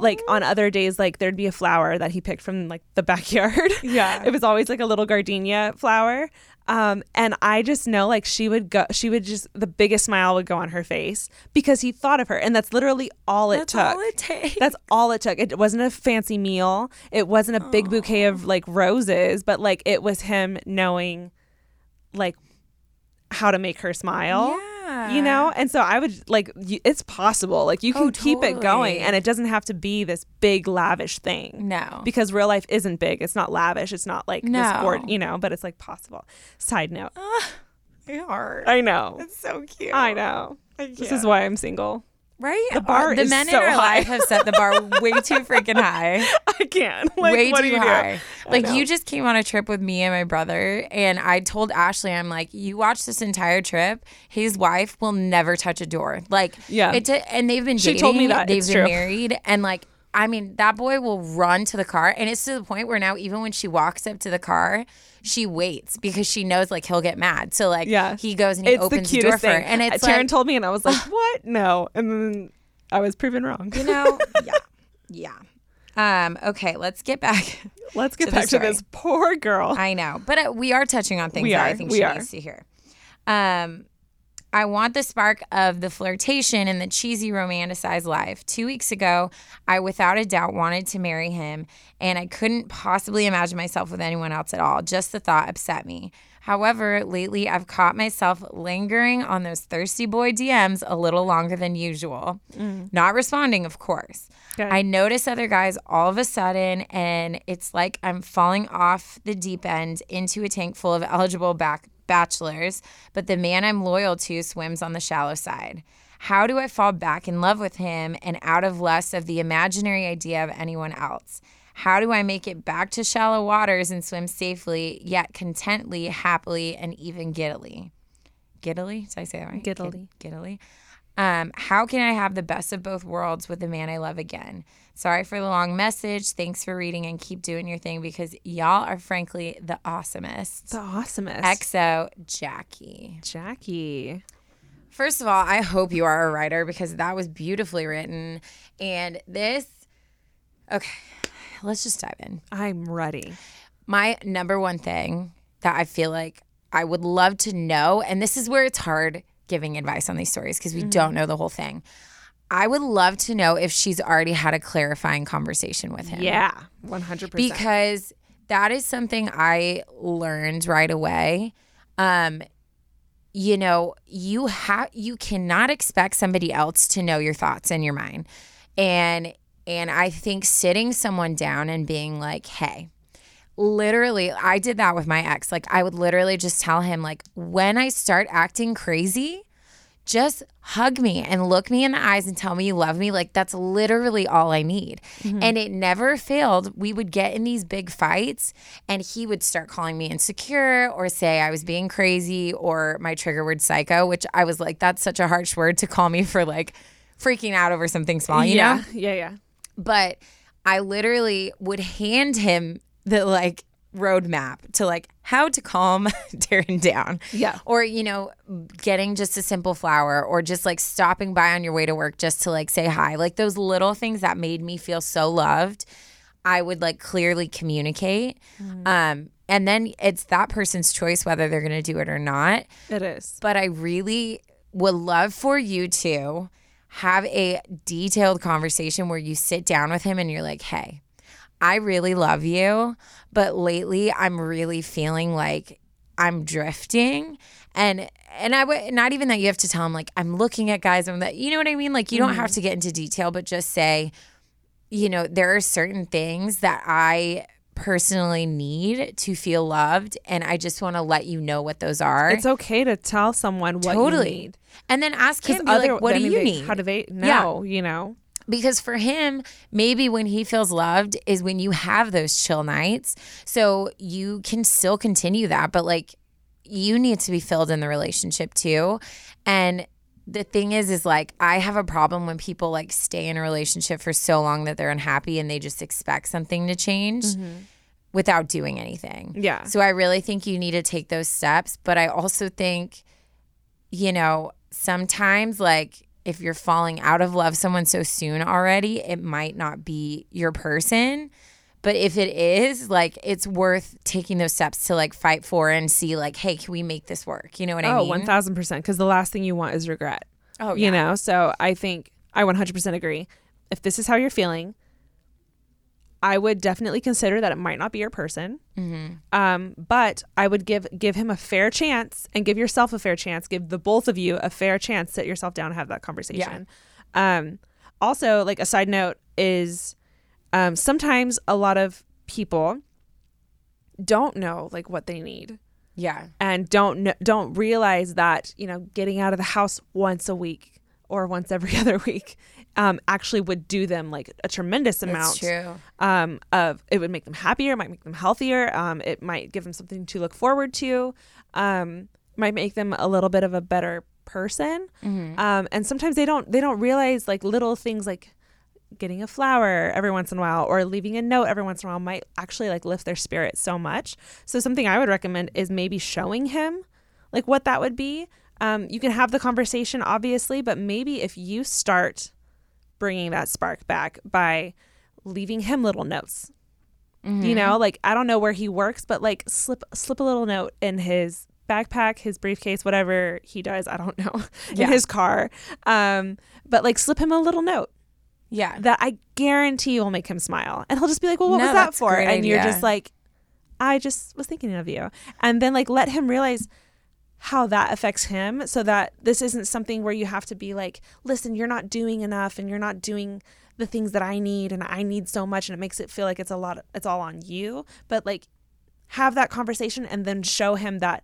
like on other days, like there'd be a flower that he picked from like the [laughs] backyard. Yeah. it was always like a little gardenia flower. Um, and I just know like she would go, she would just, the biggest smile would go on her face because he thought of her. And that's literally all it took. That's took. all it takes. That's all it took. It wasn't a fancy meal. It wasn't a big bouquet of like roses, but like it was him knowing like how to make her smile. You know? And so I would like it's possible. Like you can Oh, keep it going and it doesn't have to be this big lavish thing. No. Because real life isn't big. It's not lavish. It's not like this No. gord- you know, but it's like possible. Side note. My heart. I know. It's so cute. I know. This is why I'm single. Right? The bar uh, the is men so in our high. life have set the bar [laughs] way too freaking high. I can't. Like, way what too do you do? high. I Like you just came on a trip with me and my brother, and I told Ashley, I'm like, you watch this entire trip. His wife will never touch a door. Like, Yeah. it. and they've been She told me that. they've It's been true. married, and like. I mean, that boy will run to the car, and it's to the point where now, even when she walks up to the car, she waits because she knows like he'll get mad. So like, Yeah. he goes and he It's the opens the, door cutest for her, thing. and it's Taryn like, told me, and I was like, [sighs] "What? No!" And then I was proven wrong. you know, [laughs] yeah, yeah. Um, okay, let's get back. Let's get to back to this poor girl. I know, but uh, we are touching on things We that I think we she are. needs to hear. Um, I want the spark of the flirtation and the cheesy romanticized life. Two weeks ago, I without a doubt wanted to marry him, and I couldn't possibly imagine myself with anyone else at all. Just the thought upset me. However, lately I've caught myself lingering on those thirsty boy DMs a little longer than usual. Mm. Not responding, of course. I notice other guys all of a sudden, and it's like I'm falling off the deep end into a tank full of eligible back bachelors, but the man I'm loyal to swims on the shallow side. How do I fall back in love with him and out of lust of the imaginary idea of anyone else? How do I make it back to shallow waters and swim safely, yet contently, happily, and even giddily? Giddily? Did I say that right? Gid- Giddily. Um, how can I have the best of both worlds with the man I love again? Sorry for the long message. Thanks for reading and keep doing your thing because y'all are frankly the awesomest. the awesomest. XO Jackie. Jackie. First of all, I hope you are a writer because that was beautifully written. And this, okay, let's just dive in. I'm ready. My number one thing that I feel like I would love to know, and this is where it's hard giving advice on these stories because we don't know the whole thing. I would love to know if she's already had a clarifying conversation with him. Yeah, 100%. Because that is something I learned right away. Um, you know, you have you cannot expect somebody else to know your thoughts and your mind. And and I think sitting someone down and being like, "Hey, literally I did that with my ex. Like I would literally just tell him like when I start acting crazy, just hug me and look me in the eyes and tell me you love me. Like that's literally all I need. Mm-hmm. And it never failed. We would get in these big fights and he would start calling me insecure or say I was being crazy or my trigger word psycho, which I was like, that's such a harsh word to call me for like freaking out over something small, you yeah, know? yeah, yeah. but I literally would hand him the like roadmap to like how to calm [laughs] Taryn down. Yeah. Or, you know, getting just a simple flower or just like stopping by on your way to work just to like say hi. Like those little things that made me feel so loved, I would like clearly communicate. Um and then it's that person's choice whether they're going to do it or not It is. but I really would love for you to have a detailed conversation where you sit down with him and you're like, hey, I really love you, but lately I'm really feeling like I'm drifting. And and I would not even that you have to tell him like I'm looking at guys and that you know what I mean? Like you don't have mm-hmm. to get into detail, but just say, you know, there are certain things that I personally need to feel loved and I just want to let you know what those are. It's okay to tell someone what totally. you need. And then ask him, other- like, what I do mean, you they- need? How do they know? You know? Because for him, maybe when he feels loved is when you have those chill nights. So you can still continue that, but like you need to be filled in the relationship too. And the thing is, is like I have a problem when people like stay in a relationship for so long that they're unhappy and they just expect something to change mm-hmm. without doing anything. Yeah. So I really think you need to take those steps. But I also think, you know, sometimes like if you're falling out of love someone so soon already, it might not be your person. But if it is, like it's worth taking those steps to like fight for and see like, hey, can we make this work? You know what I Oh, mean? 1000%. Because the last thing you want is regret. Oh, You know? So I think I 100% agree. If this is how you're feeling, I would definitely consider that it might not be your person. Mm-hmm. Um, but I would give give him a fair chance and give yourself a fair chance. Give the both of you a fair chance. Sit yourself down and have that conversation. Um, also, like a side note is, um, sometimes a lot of people don't know like what they need Yeah. and don't kn- don't realize that you know getting out of the house once a week or once every [laughs] other week um, actually would do them like a tremendous amount um, of it would make them happier, it might make them healthier, um, it might give them something to look forward to, um, might make them a little bit of a better person. Um, and sometimes they don't they don't realize like little things like getting a flower every once in a while or leaving a note every once in a while might actually like lift their spirit so much. So something I would recommend is maybe showing him like what that would be. Um, you can have the conversation obviously, but maybe if you start bringing that spark back by leaving him little notes. You know, like I don't know where he works, but like slip slip a little note in his backpack, his briefcase, whatever he does, I don't [laughs] know, Yeah. in his car. Um, but like slip him a little note Yeah. that I guarantee will make him smile. And he'll just be like, Well, what No, was that for? And you're just like, I just was thinking of you. And then like let him realize how that affects him so that this isn't something where you have to be like, listen, you're not doing enough and you're not doing the things that I need and I need so much and it makes it feel like it's a lot it's all on you. But like have that conversation and then show him that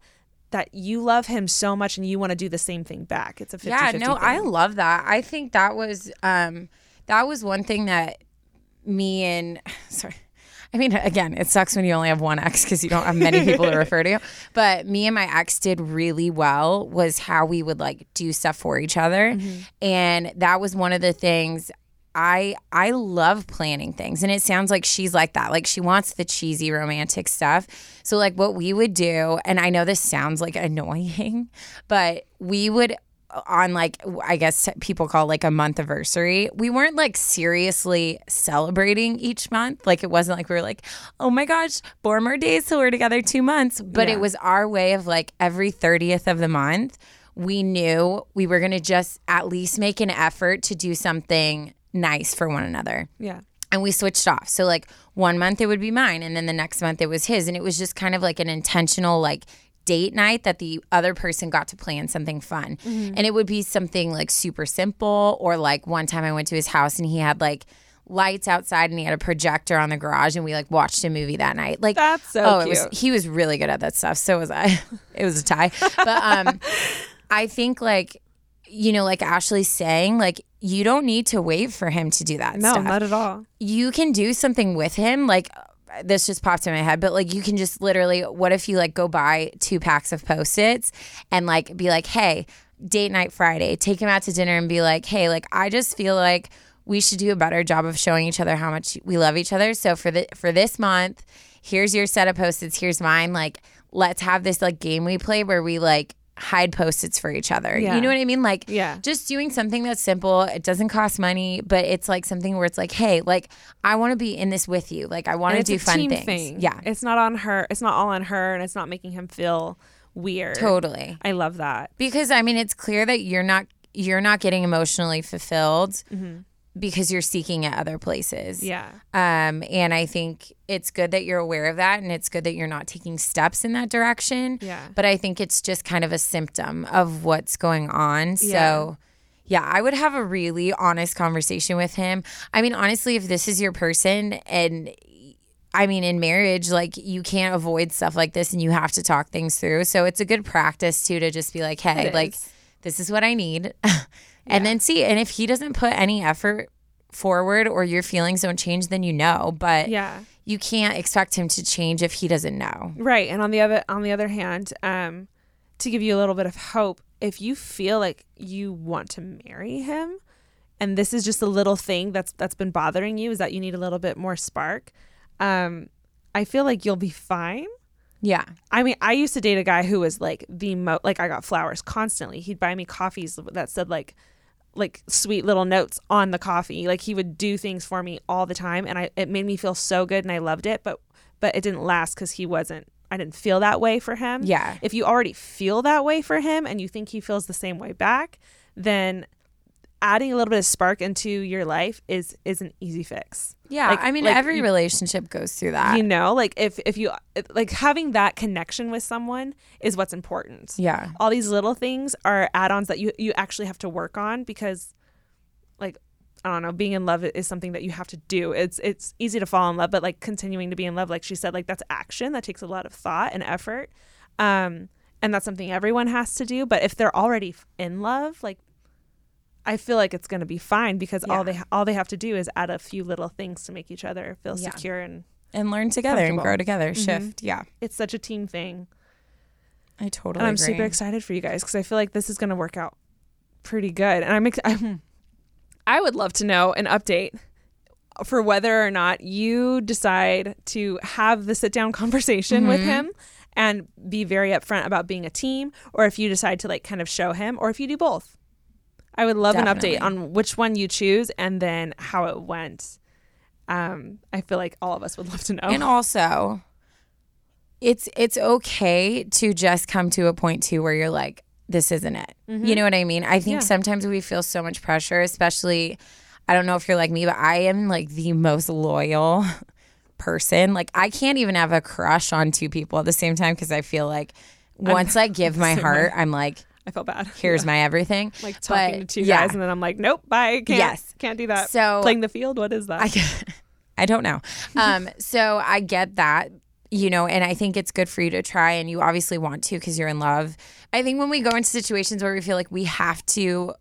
that you love him so much and you want to do the same thing back. It's a 50 yeah no i love that i think that was um that was one thing that me and [sighs] sorry i mean again it sucks when you only have one ex because you don't have many people to [laughs] refer to but me and my ex did really well was how we would like do stuff for each other mm-hmm. and that was one of the things I I love planning things and it sounds like she's like that. Like she wants the cheesy romantic stuff. So like what we would do and I know this sounds like annoying, [laughs] but we would on like I guess people call like a month anniversary. We weren't like seriously celebrating each month. Like it wasn't like we were like, "Oh my gosh, four more days till we're together 2 months." But Yeah. it was our way of like every 30th of the month, we knew we were going to just at least make an effort to do something nice for one another Yeah. and we switched off. So like one month it would be mine and then the next month it was his and it was just kind of like an intentional like date night that the other person got to plan something fun. And it would be something like super simple or like one time I went to his house and he had like lights outside and he had a projector on the garage and we like watched a movie that night. Like That's so oh, it was cute. he was really good at that stuff. So was I. [laughs] it was a tie. But um [laughs] I think like you know, like Ashley's saying, like you don't need to wait for him to do that No, stuff not at all. you can do something with him like this just popped in my head but like you can just literally what if you like go buy two packs of post-its and like be like hey date night friday take him out to dinner and be like hey like i just feel like we should do a better job of showing each other how much we love each other. So for the for this month here's your set of post-its here's mine. Like let's have this like game we play where we like hide post-its for each other Yeah. you know what i mean like Yeah. just doing something that's simple it doesn't cost money but it's like something where it's like hey like i want to be in this with you like i want to do fun things thing. yeah It's not on her. It's not all on her and it's not making him feel weird. totally I love that. because i mean it's clear that you're not you're not getting emotionally fulfilled mm-hmm. Because you're seeking at other places. Yeah. um and i think it's good that you're aware of that and it's good that you're not taking steps in that direction Yeah. but i think it's just kind of a symptom of what's going on so Yeah. yeah, I would have a really honest conversation with him. I mean, honestly, if this is your person and I mean, in marriage, like you can't avoid stuff like this and you have to talk things through. So it's a good practice too to just be like, hey, like this is what I need. [laughs] and then see. And if he doesn't put any effort forward or your feelings don't change, then you know. But Yeah. you can't expect him to change if he doesn't know. Right. And on the other on the other hand, um, to give you a little bit of hope, if you feel like you want to marry him, and this is just a little thing that's that's been bothering you, is that you need a little bit more spark. Um, I feel like you'll be fine. Yeah. I mean, I used to date a guy who was like the mo like I got flowers constantly. He'd buy me coffees that said like like sweet little notes on the coffee. Like he would do things for me all the time and I it made me feel so good and I loved it, but but it didn't last cuz he wasn't I didn't feel that way for him. Yeah. If you already feel that way for him and you think he feels the same way back, then adding a little bit of spark into your life is is an easy fix. Yeah. Like- I mean, like every you- relationship goes through that. You know, like if if you like having that connection with someone is what's important. yeah. All these little things are add-ons that you you actually have to work on because like I don't know, being in love is something that you have to do. It's it's easy to fall in love, but like continuing to be in love like she said like that's action that takes a lot of thought and effort. Um and that's something everyone has to do, but if they're already in love, like I feel like it's going to be fine because Yeah. all they all they have to do is add a few little things to make each other feel Yeah. secure and and learn together and grow together. Mhm. Shift. Yeah. it's such a team thing. I totally and I'm agree. super excited for you guys because I feel like this is going to work out pretty good. And I'm, ex- [laughs] I'm I would love to know an update for whether or not you decide to have the sit down [laughs] conversation with Mhm. him and be very upfront about being a team, or if you decide to like kind of show him, or if you do both. I would love Definitely. an update on which one you choose and then how it went. Um, I feel like all of us would love to know. And also, it's it's okay to just come to a point too where you're like, this isn't it. You know what I mean? I think Yeah. sometimes we feel so much pressure, especially. I don't know if you're like me, but I am like the most loyal [laughs] person. Like I can't even have a crush on two people at the same time because I feel like once I give [laughs] my heart, I'm like, I felt bad. [laughs] here's my everything. like talking But, to two yeah. guys, and then I'm like, nope, bye. Can't, Yes. can't do that. So- playing the field, what is that? I [laughs] I don't know. Um, [laughs] so I get that, you know, and I think it's good for you to try, and you obviously want to because you're in love. I think when we go into situations where we feel like we have to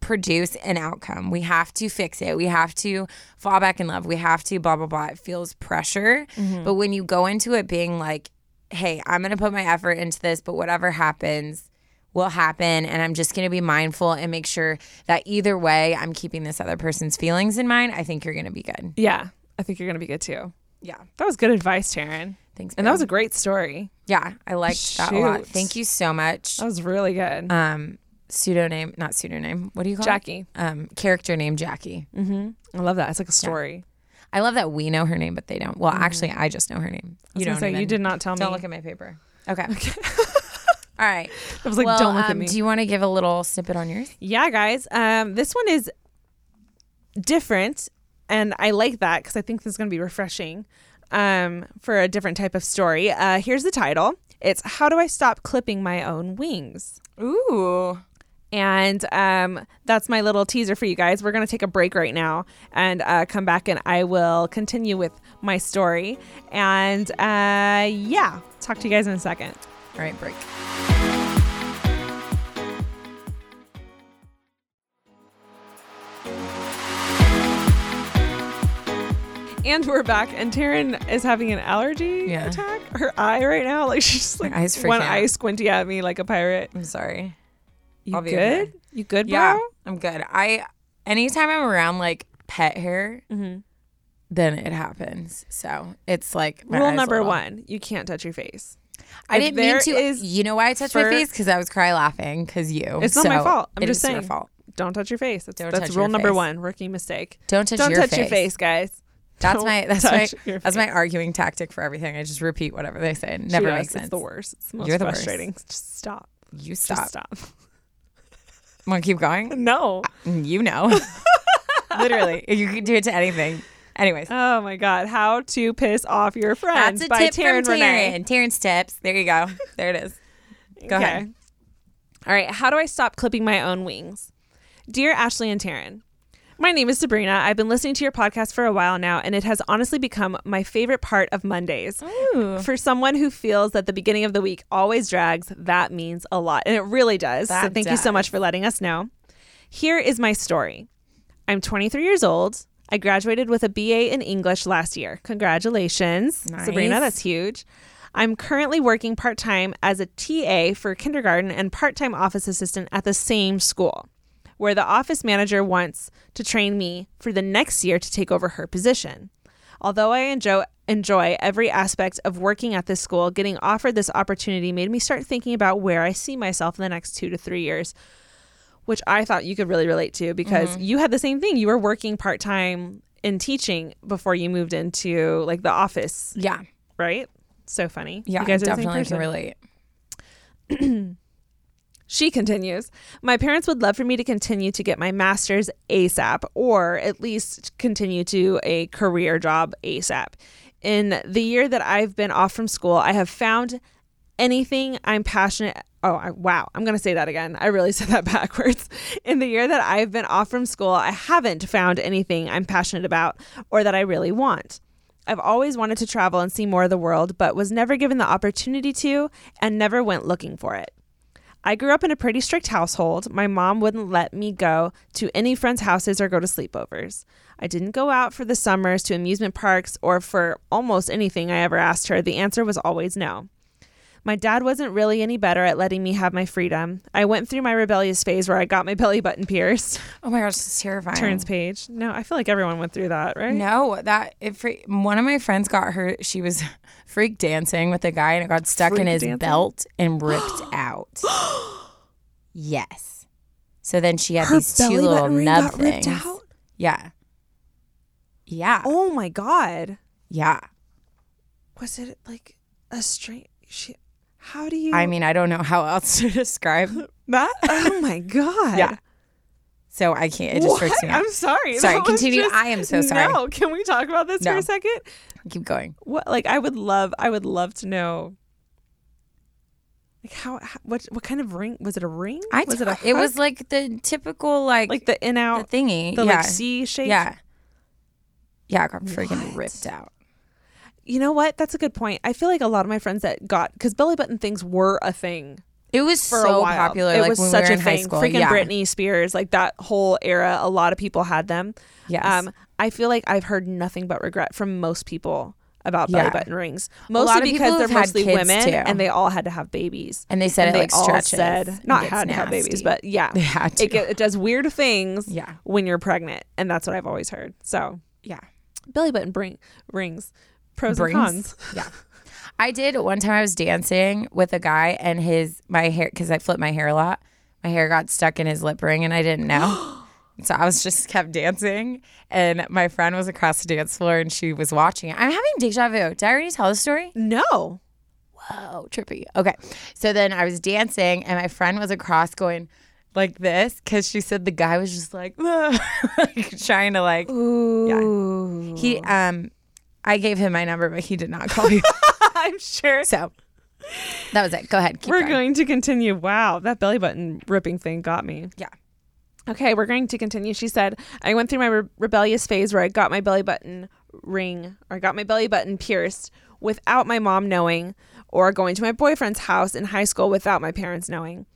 produce an outcome, we have to fix it, we have to fall back in love, we have to blah blah blah. It feels pressure, but when you go into it being like, "Hey, I'm gonna put my effort into this, but whatever happens." Will happen, and I'm just going to be mindful and make sure that either way, I'm keeping this other person's feelings in mind. I think you're going to be good. yeah, I think you're gonna be good too. Yeah. That was good advice, Taryn. Thanks. And that was a great story. yeah, I liked that a lot. Thank you so much. That was really good. Um, pseudonym, not pseudonym. What do you call Jackie. it? Um, character name Jackie. Mm-hmm. I love that. It's like a story. I love that we know her name, but they don't. Well, actually, I just know her name. Mm-hmm. You don't. say, even. you did not tell me. Don't look at my paper. Okay. Okay. [laughs] All right. I was like, well, don't look at um, me. Do you want to give a little snippet on yours? Yeah, guys. Um, this one is different, and I like that because I think this is going to be refreshing um, for a different type of story. Uh, here's the title It's How Do I Stop Clipping My Own Wings? Ooh. And um, that's my little teaser for you guys. We're going to take a break right now and uh, come back, and I will continue with my story. And uh, yeah, talk to you guys in a second. All right, break. And we're back, and Taryn is having an allergy Yeah. attack. Her eye right now, [laughs] like she's just like one out. eye squinty at me like a pirate. I'm sorry. You I'll good? okay. You good, bro? Yeah, I'm good. I anytime I'm around like pet hair, Mhm. then it happens. So it's like my Rule number one: you can't touch your face. I didn't mean to. is you know why I touched my face? Because I was cry laughing. Because you. It's not my fault. I'm just is your saying. fault. Don't touch your face. That's, Don't that's rule number face. one. Rookie mistake. Don't touch, Don't your, touch face. your face, guys. That's Don't my that's my that's my arguing tactic for everything. I just repeat whatever they say. It She never does. makes sense. It's the worst. It's the most You're the worst. frustrating. Just stop. You Just stop. stop. Want to keep going? [laughs] No. You know. [laughs] Literally, you can do it to anything. Anyways, Oh my God. How to piss off your friends that's a by tip Taryn from. Taryn. Taryn's tips. There you go. [laughs] There it is. Go ahead. All right. How do I stop clipping my own wings? Dear Ashley and Taryn, my name is Sabrina. I've been listening to your podcast for a while now, and it has honestly become my favorite part of Mondays. Ooh. For someone who feels that the beginning of the week always drags, that means a lot. And it really does. so That thank you so much for letting us know. Here is my story I'm 23 years old. I graduated with a BA in English last year. Congratulations, Sabrina. That's huge. I'm currently working part time as a TA for kindergarten and part time office assistant at the same school, where the office manager wants to train me for the next year to take over her position. Although I enjoy enjoy every aspect of working at this school, getting offered this opportunity made me start thinking about where I see myself in the next 2 to 3 years, which I thought you could really relate to because mm-hmm. you had the same thing. You were working part-time in teaching before you moved into like the office, Yeah. right? So funny. Yeah. you guys are the same definitely can relate. [clears throat] She continues, My parents would love for me to continue to get my master's ASAP or at least continue to a career job ASAP. In the year that I've been off from school, I have found anything I'm passionate Oh, I, wow. I'm going to say that again. I really [laughs] said that backwards. In the year that I've been off from school, I haven't found anything I'm passionate about or that I really want. I've always wanted to travel and see more of the world, but was never given the opportunity to and never went looking for it. I grew up in a pretty strict household. My mom wouldn't let me go to any friends' houses or go to sleepovers. I didn't go out for the summers to amusement parks or for almost anything I ever asked her. The answer was always no. My dad wasn't really any better at letting me have my freedom. I went through my rebellious phase where I got my [laughs] belly button pierced. Oh my gosh, it's terrifying. Turns page. No, I feel like everyone went through that, right? No, that if one of my friends got her, she was [laughs] freak dancing with a guy and it got stuck in his dancing? belt and [gasps] ripped out. [gasps] yes. So then she had Her these two little nub things. out? Yeah. Yeah. Oh my god. Yeah. Was it like a straight she how do you I mean, I don't know how else [laughs] to describe that. [laughs] Oh my god. yeah. So I can't. It just What? freaks me out. I'm sorry. Sorry, continue. just- I am so sorry. No, can we talk about this for a second? Keep going. What like I would love I would love to know like how, how what what kind of ring was it a ring? I was it a don't- it was like the typical like like the in the out thingy. the yeah. like C shape? Yeah. Yeah, I got freaking What? ripped out. You know what? That's a good point. I feel like a lot of my friends that got because belly button things were a thing It was so popular. It like was when such we were a in high thing. Freaking yeah. Britney Spears, like that whole era. A lot of people had them. Yes. Um, I feel like I've heard nothing but regret from most people about belly Yeah. button rings. Mostly because they're mostly women too. and they all had to have babies. and they said and it they like all stretches. said not had to have babies, but yeah, [laughs] They had to. it it does weird things. Yeah. when you're pregnant, and that's what I've always heard. So yeah. belly button bring rings, pros Brings. and cons. [laughs] Yeah. I did one time I was dancing with a guy and his my hair because I flip my hair a lot. My hair got stuck in his lip ring and I didn't know. [gasps] so I was just kept dancing and my friend was across the dance floor and she was watching it. I'm having deja vu. Did I already tell the story? No, Oh, trippy. Okay. So then I was dancing and my friend was across going like this because she said the guy was just like, [laughs] like trying to like Ooh. he um I gave him my number but he did not call me. [laughs] I'm sure. so that was it. Go ahead. Keep we're going. going to continue. Wow, that belly button ripping thing got me. Yeah. Okay, we're going to continue. She said, I went through my re- rebellious phase where I got my belly button ring or I got my belly button pierced without my mom knowing or going to my boyfriend's house in high school without my parents knowing,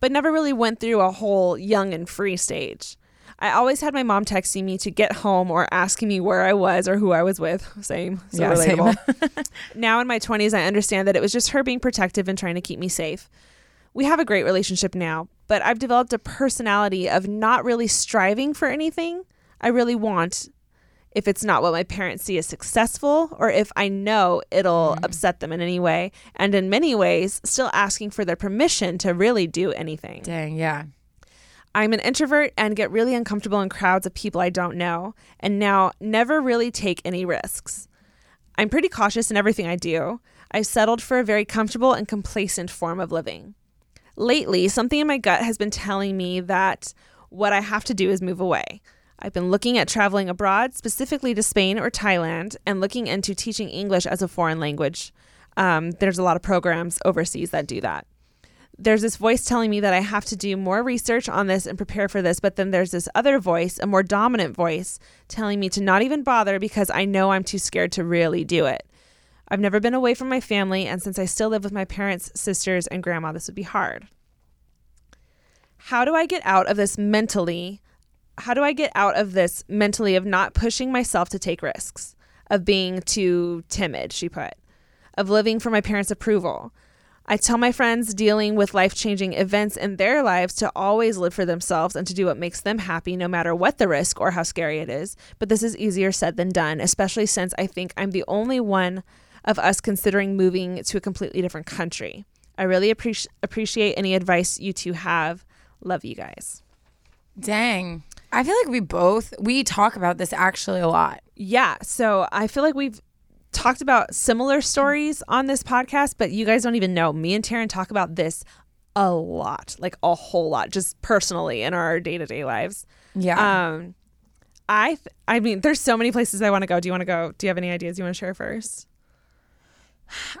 but never really went through a whole young and free stage. I always had my mom texting me to get home or asking me where I was or who I was with. Same. So Yeah, same. [laughs] now in my 20s, I understand that it was just her being protective and trying to keep me safe. We have a great relationship now, but I've developed a personality of not really striving for anything I really want if it's not what my parents see as successful or if I know it'll mm-hmm. upset them in any way. And in many ways, still asking for their permission to really do anything. Dang, yeah. I'm an introvert and get really uncomfortable in crowds of people I don't know, and now never really take any risks. I'm pretty cautious in everything I do. I've settled for a very comfortable and complacent form of living. Lately, something in my gut has been telling me that what I have to do is move away. I've been looking at traveling abroad, specifically to Spain or Thailand, and looking into teaching English as a foreign language. Um, there's a lot of programs overseas that do that there's this voice telling me that I have to do more research on this and prepare for this, but then there's this other voice, a more dominant voice, telling me to not even bother because I know I'm too scared to really do it. I've never been away from my family, and since I still live with my parents, sisters, and grandma, this would be hard. How do I get out of this mentally? How do I get out of this mentally of not pushing myself to take risks, of being too timid, she put, of living for my parents' approval? I tell my friends dealing with life changing events in their lives to always live for themselves and to do what makes them happy, no matter what the risk or how scary it is. But this is easier said than done, especially since I think I'm the only one of us considering moving to a completely different country. I really appreci- appreciate any advice you two have. Love you guys. Dang. I feel like we both we talk about this actually a lot. Yeah. So I feel like we've talked about similar stories on this podcast, but you guys don't even know. Me and Taryn talk about this a lot, like a whole lot, just personally in our day to day lives. Yeah. Um, I, th- I mean, there's so many places I want to go. Do you want to go? Do you have any ideas you want to share first? [sighs]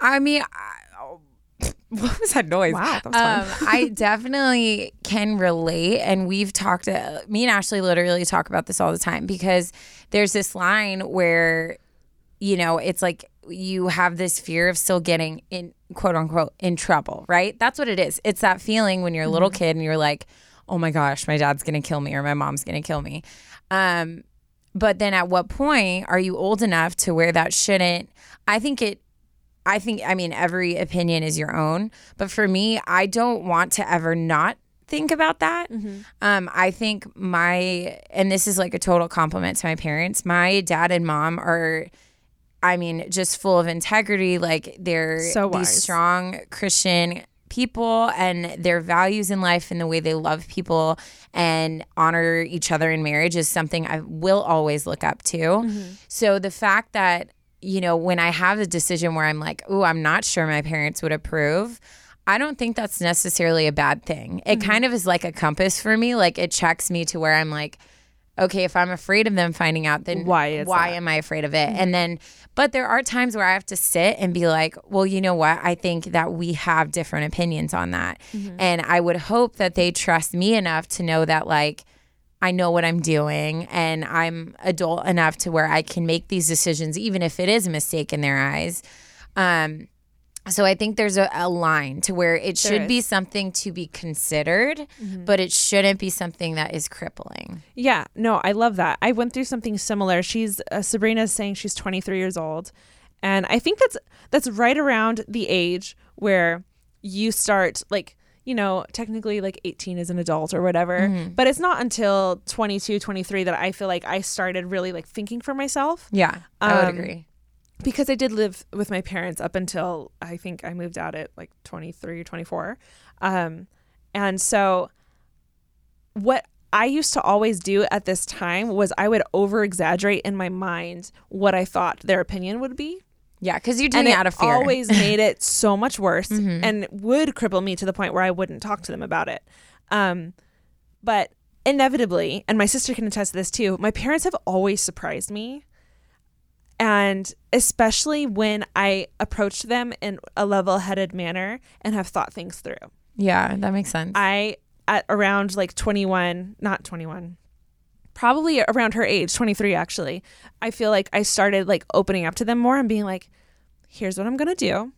I mean, I, oh, [laughs] what was that noise? Wow, that was um, I definitely can relate, and we've talked. Uh, me and Ashley literally talk about this all the time because there's this line where, you know, it's like you have this fear of still getting in quote unquote in trouble, right? That's what it is. It's that feeling when you're a little kid and you're like, "Oh my gosh, my dad's to kill me or my mom's to kill me." Um but then at what point are you old enough to where that shouldn't I think it I think I mean every opinion is your own, but for me, I don't want to ever not think about that. Um, I think my and this is like a total compliment to my parents. My dad and mom are I mean, just full of integrity. Like they're So these strong Christian people and their values in life and the way they love people and honor each other in marriage is something I will always look up to. Mm-hmm. So the fact that, you know, when I have a decision where I'm like, oh, I'm not sure my parents would approve. I don't think that's necessarily a bad thing. It Mm-hmm. kind of is like a compass for me. Like it checks me to where I'm like, okay, if I'm afraid of them finding out, then Why why that? Mm-hmm. am I afraid of it? And then, but there are times where I have to sit and be like, well, you know what? I think that we have different opinions on that. Mm-hmm. And I would hope that they trust me enough to know that, like, I know what I'm doing and I'm adult enough to where I can make these decisions, even if it is a mistake in their eyes. Um, so I think there's a, a line to where it should be something to be considered, Mm-hmm. but it shouldn't be something that is crippling. Yeah, no, I love that. I went through something similar. She's uh, Sabrina's saying she's 23 years old, and I think that's that's right around the age where you start like you know technically like 18 is an adult or whatever but it's not until 22 23 that i feel like i started really like thinking for myself Yeah, I would Um, agree. Because I did live with my parents up until I think I moved out at like 23 or 24. Um, and so what I used to always do at this time was I would over exaggerate in my mind what I thought their opinion would be. Yeah, because you're doing And it out of fear. Mm-hmm. always [laughs] made it so much worse and would cripple me to the point where I wouldn't talk to them about it. Um, but inevitably, and my sister can attest to this too, my parents have always surprised me. And especially when I approach them in a level headed manner and have thought things through. yeah, that makes sense. I, at around like 21, not 21, probably around her age, 23 actually, I feel like I started like opening up to them more and being like, here's what I'm going to do.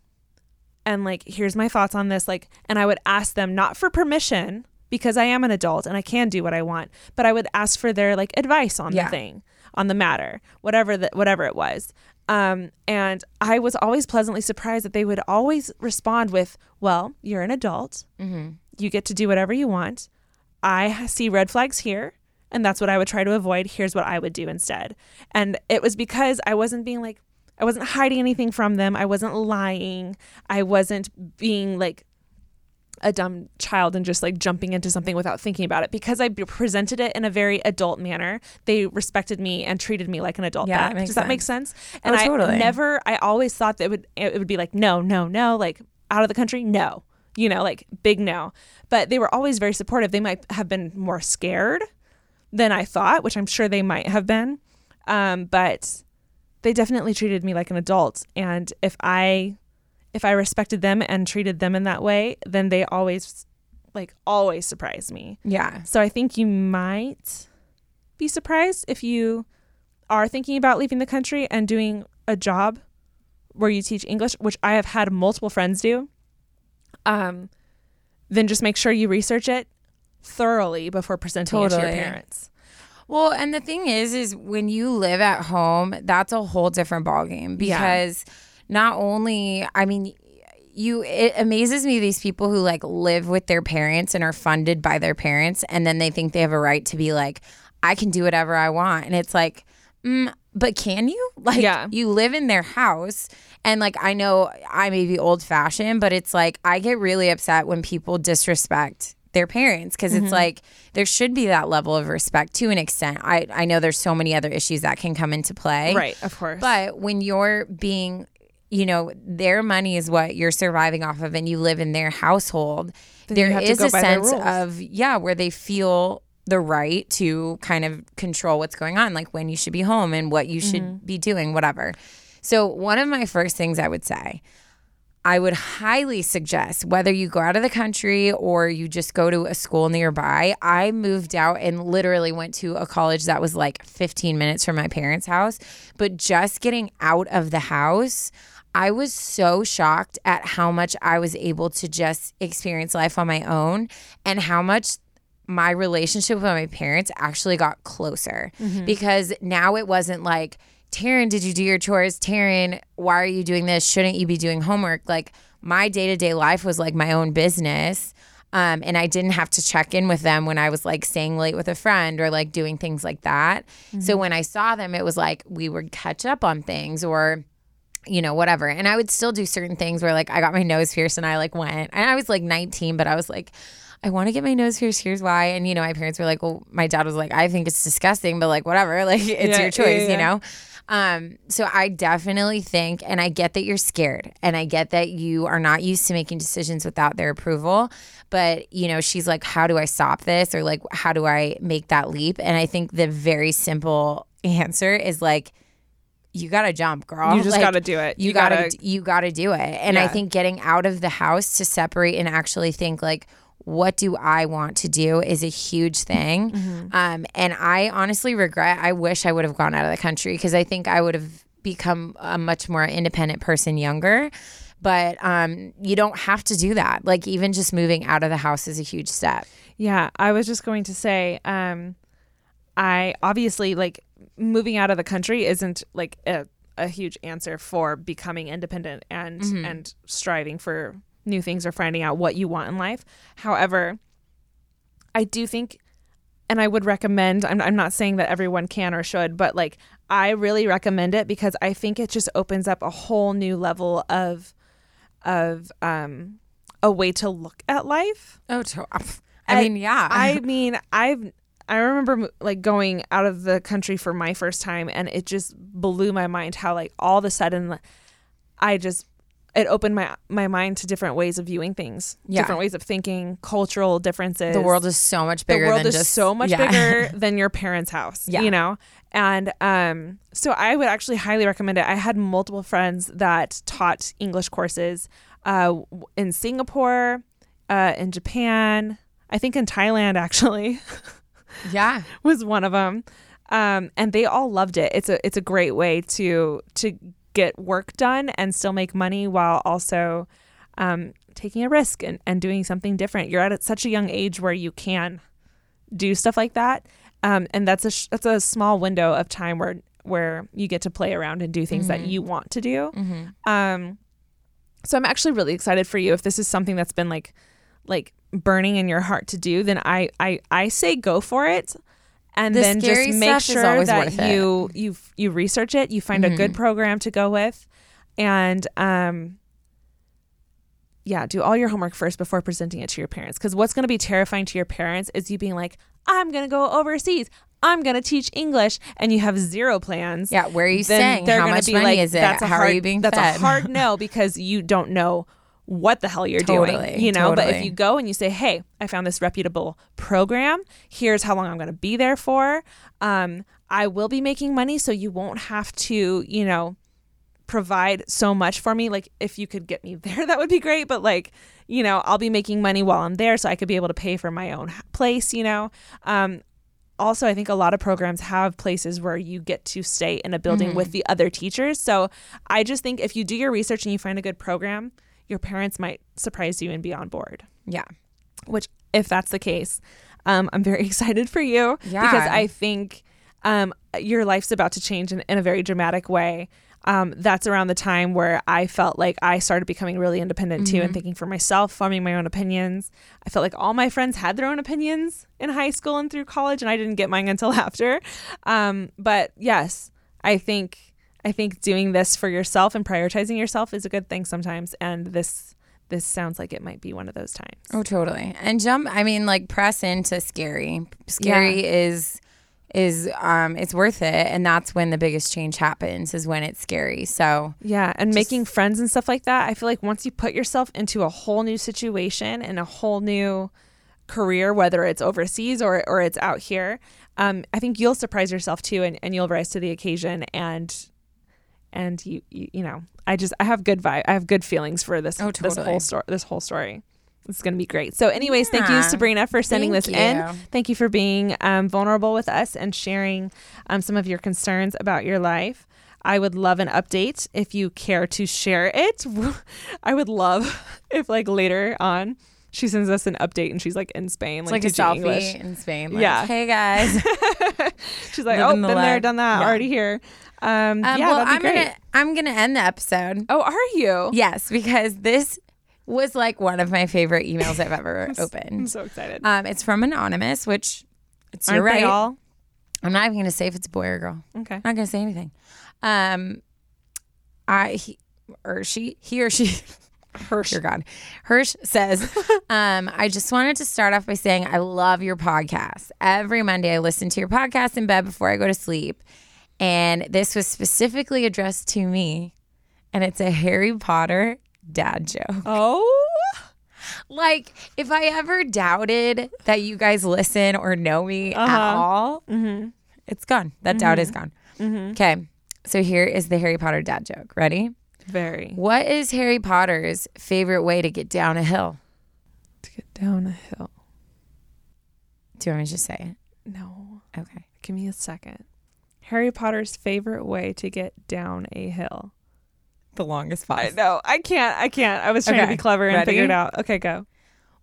And like, here's my thoughts on this. Like, and I would ask them not for permission because I am an adult and I can do what I want, but I would ask for their like advice on Yeah. the thing, on the matter, whatever that, whatever it was. Um, and I was always pleasantly surprised that they would always respond with, well, you're an adult you get to do whatever you want. I see red flags here, and that's what I would try to avoid. Here's what I would do instead. And it was because I wasn't being like, I wasn't hiding anything from them. I wasn't lying. I wasn't being like a dumb child and just like jumping into something without thinking about it. Because I presented it in a very adult manner, they respected me and treated me like an adult. Yeah, back. it makes Does that make sense. sense? And Oh, I never, I always thought that it would, it would be like, no, no, no, like out of the country, no you know, like big no. But they were always very supportive. They might have been more scared than I thought, which I'm sure they might have been. Um, but they definitely treated me like an adult. And if I if I respected them and treated them in that way, then they always like always surprise me. yeah. So I think you might be surprised if you are thinking about leaving the country and doing a job where you teach English, which I have had multiple friends do. Um, then just make sure you research it thoroughly before presenting it to your parents. Well, and the thing is, is when you live at home, that's a whole different ballgame Yeah. Not only, I mean, you it amazes me these people who like live with their parents and are funded by their parents and then they think they have a right to be like I can do whatever I want and it's like mm, but can you [laughs] like Yeah. you live in their house and like I know I may be old fashioned but it's like I get really upset when people disrespect their parents because Mm-hmm. it's like there should be that level of respect to an extent. I I know there's so many other issues that can come into play. Right, of course. But when you're being, you know, their money is what you're surviving off of and you live in their household, Then there to a sense of, yeah, where they feel the right to kind of control what's going on, like when you should be home and what you should Mm-hmm. be doing, whatever. So, one of my first things I would say, I would highly suggest whether you go out of the country or you just go to a school nearby. I moved out and literally went to a college that was like 15 minutes from my parents' house. But just getting out of the house, I was so shocked at how much I was able to just experience life on my own and how much my relationship with my parents actually got closer because now it wasn't like, Taryn, did you do your chores? Taryn, why are you doing this? Shouldn't you be doing homework? Like my day to day life was like my own business. Um, and I didn't have to check in with them when I was like staying late with a friend or like doing things like that. So when I saw them, it was like we would catch up on things or you know, whatever. And I would still do certain things where like I got my nose pierced and I like went and I was like 19, but I was like, I want to get my nose pierced. Here's why. And you know, my parents were like, well, my dad was like, I think it's disgusting, but like whatever, [laughs] like it's Yeah, your choice, yeah, you know? Um, so I definitely think, and I get that you're scared and I get that you are not used to making decisions without their approval. But, you know, she's like, how do I stop this? Or like, how do I make that leap? And I think the very simple answer is like, you gotta jump, girl. You just Like, gotta do it. You, You gotta, gotta- you gotta do it. And I think getting out of the house to separate and actually think like, what do I want to do is a huge thing. Mm-hmm. Um, and I honestly regret. I wish I would have gone out of the country because I think I would have become a much more independent person younger. But um, you don't have to do that. Like even just moving out of the house is a huge step. Yeah, I was just going to say, um, I obviously like moving out of the country isn't like a, a huge answer for becoming independent and and striving for new things or finding out what you want in life. However, I do think and I would recommend I'm I'm not saying that everyone can or should, but like I really recommend it because I think it just opens up a whole new level of of um a way to look at life. Oh, to, [laughs] I mean, yeah. I [laughs] mean, I've I remember like going out of the country for my first time, and it just blew my mind how like all of a sudden, I just it opened my my mind to different ways of viewing things, Yeah. different ways of thinking, cultural differences. the world is so much bigger. the world is just so much yeah. bigger [laughs] than your parents' house. Yeah. you know, and um, so I would actually highly recommend it. I had multiple friends that taught English courses uh, in Singapore, uh, in Japan. I think in Thailand actually [laughs] yeah. [laughs] was one of them, um, and they all loved it. It's a it's a great way to to get work done and still make money while also um, taking a risk and, and doing something different. You're at such a young age where you can do stuff like that, um, and that's a sh- that's a small window of time where where you get to play around and do things that you want to do. Um, so I'm actually really excited for you. If this is something that's been like like burning in your heart to do, then I I I say go for it. And The then just make sure that you you you research it, you find a good program to go with, and um, yeah, do all your homework first before presenting it to your parents. Because what's going to be terrifying to your parents is you being like, I'm going to go overseas. I'm going to teach English, and you have zero plans. Yeah, where are you then staying? How much money like, is it? That's a How hard, are you being That's fed? a hard [laughs] no because you don't know what the hell you're Totally, doing. You know, but if you go and you say, "Hey, I found this reputable program. Here's how long I'm going to be there for. Um, I will be making money, so you won't have to, you know." provide so much for me like if you could get me [laughs] there that would be great but like you know i'll be making money while i'm there so i could be able to pay for my own place you know um also i think a lot of programs have places where you get to stay in a building with the other teachers so i just think if you do your research and you find a good program your parents might surprise you and be on board. Yeah. which if that's the case um, i'm very [laughs] excited for you. Yeah. because i think um, your life's about to change in, in a very dramatic way. Um, that's around the time where i felt like i started becoming really independent too and thinking for myself forming my own opinions. I felt like all my friends had their own opinions in high school and through college and i didn't get mine [laughs] until after. Um, but yes i think i think doing this for yourself and prioritizing yourself is a good thing sometimes and this this sounds like it might be one of those times Oh, totally. And jump. I mean, like press into scary. Scary is is um it's worth it, and that's when the biggest change happens. Is when it's scary. So Yeah, and making friends and stuff like that. I feel like once you put yourself into a whole new situation and a whole new career, whether it's overseas or or it's out here, um, I think you'll surprise yourself too, and, and you'll rise to the occasion and and you, you you know I just I have good vibe I have good feelings for this Oh, this whole story this whole story. It's gonna be great. So, anyways, thank you, Sabrina, for sending Thank this in. Thank you for being um, vulnerable with us and sharing um, some of your concerns about your life. I would love an update if you care to share it. [laughs] I would love [laughs] if, like, later on, she sends us an update and she's like in Spain, like, like a selfie English. in Spain. Like, Yeah. Hey guys. [laughs] She's like, oh, Living been the there, done that, Yeah. already here. Um, Um, yeah, well, that'd be I'm great. gonna I'm gonna end the episode. Oh, are you? Yes, because this was like one of my favorite emails I've ever [laughs] opened. I'm opened. so excited. Um, it's from anonymous, which it's Aren't you're right. all? I'm not even gonna say if it's a boy or girl. Okay. I'm not gonna say anything. Um, I he or she he or she. [laughs] Hirsch. Dear God. Hirsch says, [laughs] um, I just wanted to start off by saying I love your podcast. Every Monday, I listen to your podcast in bed before I go to sleep. And this was specifically addressed to me. And it's a Harry Potter dad joke. Oh, Like, if I ever doubted that you guys listen or know me at Uh-huh. all, mm-hmm. it's gone. That doubt is mm-hmm. gone. Mm-hmm. Okay. So here is the Harry Potter dad joke. Ready? very. What is Harry Potter's favorite way to get down a hill? To get down a hill. Do you want me to just say it? No, Okay. give me a second. Harry Potter's favorite way to get down a hill. The longest I No. I can't. I can't. I was trying to be clever and Ready? figure it out. Okay, go.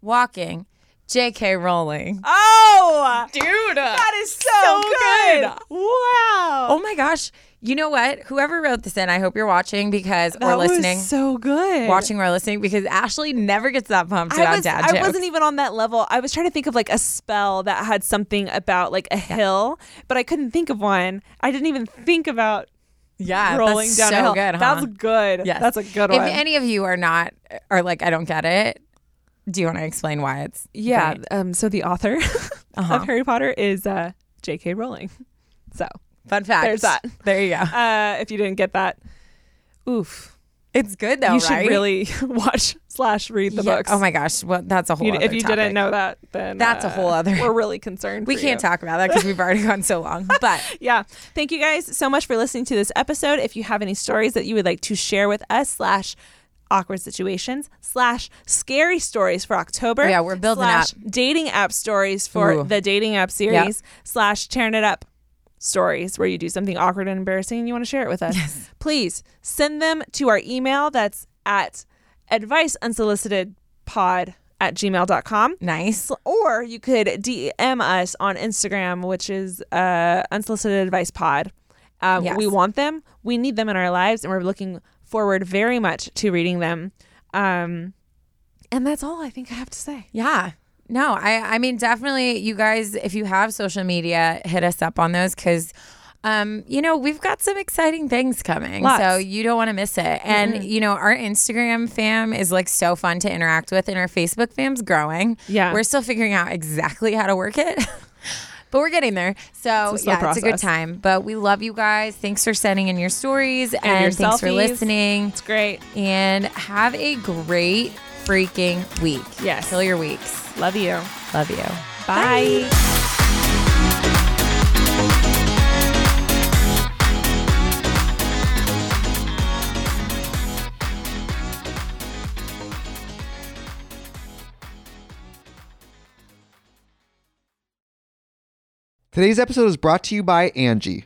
Walking. J.K. Rowling. Oh, Dude. that is so, So good. good. Wow. Oh my gosh. You know what? Whoever wrote this in, I hope you're watching because that or was listening. so good. Watching or listening because Ashley never gets that pumped I about was. dad I jokes. wasn't even on that level. I was trying to think of like a spell that had something about like a hill, but I couldn't think of one. I didn't even think about yeah, rolling that's down so a hill. good, huh? That's good. Yes. That's a good if one. If any of you are not or like I don't get it, do you want to explain why it's yeah. Um. So the author [laughs] Uh-huh. of Harry Potter is uh, J.K. Rowling. So Fun fact. There's that. There you go. [laughs] uh, if you didn't get that, oof. It's good though, you should right? really [laughs] watch slash read the Yeah. books. Oh my gosh. Well, that's a whole. You- if you topic. didn't know that, then That's a uh, whole other- We're really concerned. we can't you. talk about that because we've already gone so long. [laughs] But Yeah. Thank you guys so much for listening to this episode. If you have any stories that you would like to share with us, slash awkward situations, slash scary stories for October. Oh, yeah, we're building slash up. dating app stories for Ooh. the dating app series, slash tearing it up stories where you do something awkward and embarrassing and you want to share it with us. Please send them to our email that's at advice unsolicited pod at gmail.com nice. or you could DM us on Instagram, which is uh, unsolicited advice pod. Um, Yes. We want them. We need them in our lives, and we're looking forward very much to reading them. Um, and that's all I think I have to say. Yeah. No, I I mean definitely you guys if you have social media, hit us up on those cuz um you know, we've got some exciting things coming. Lots. So you don't want to miss it. And you know, our Instagram fam is like so fun to interact with and our Facebook fam's growing. Yeah. We're still figuring out exactly how to work it. [laughs] But we're getting there. So, It's yeah, it's a good time. But we love you guys. Thanks for sending in your stories and, your thanks for listening. It's great. And have a great freaking week. Yes. Kill your weeks. Love you. Love you. Bye. Today's episode is brought to you by Angi.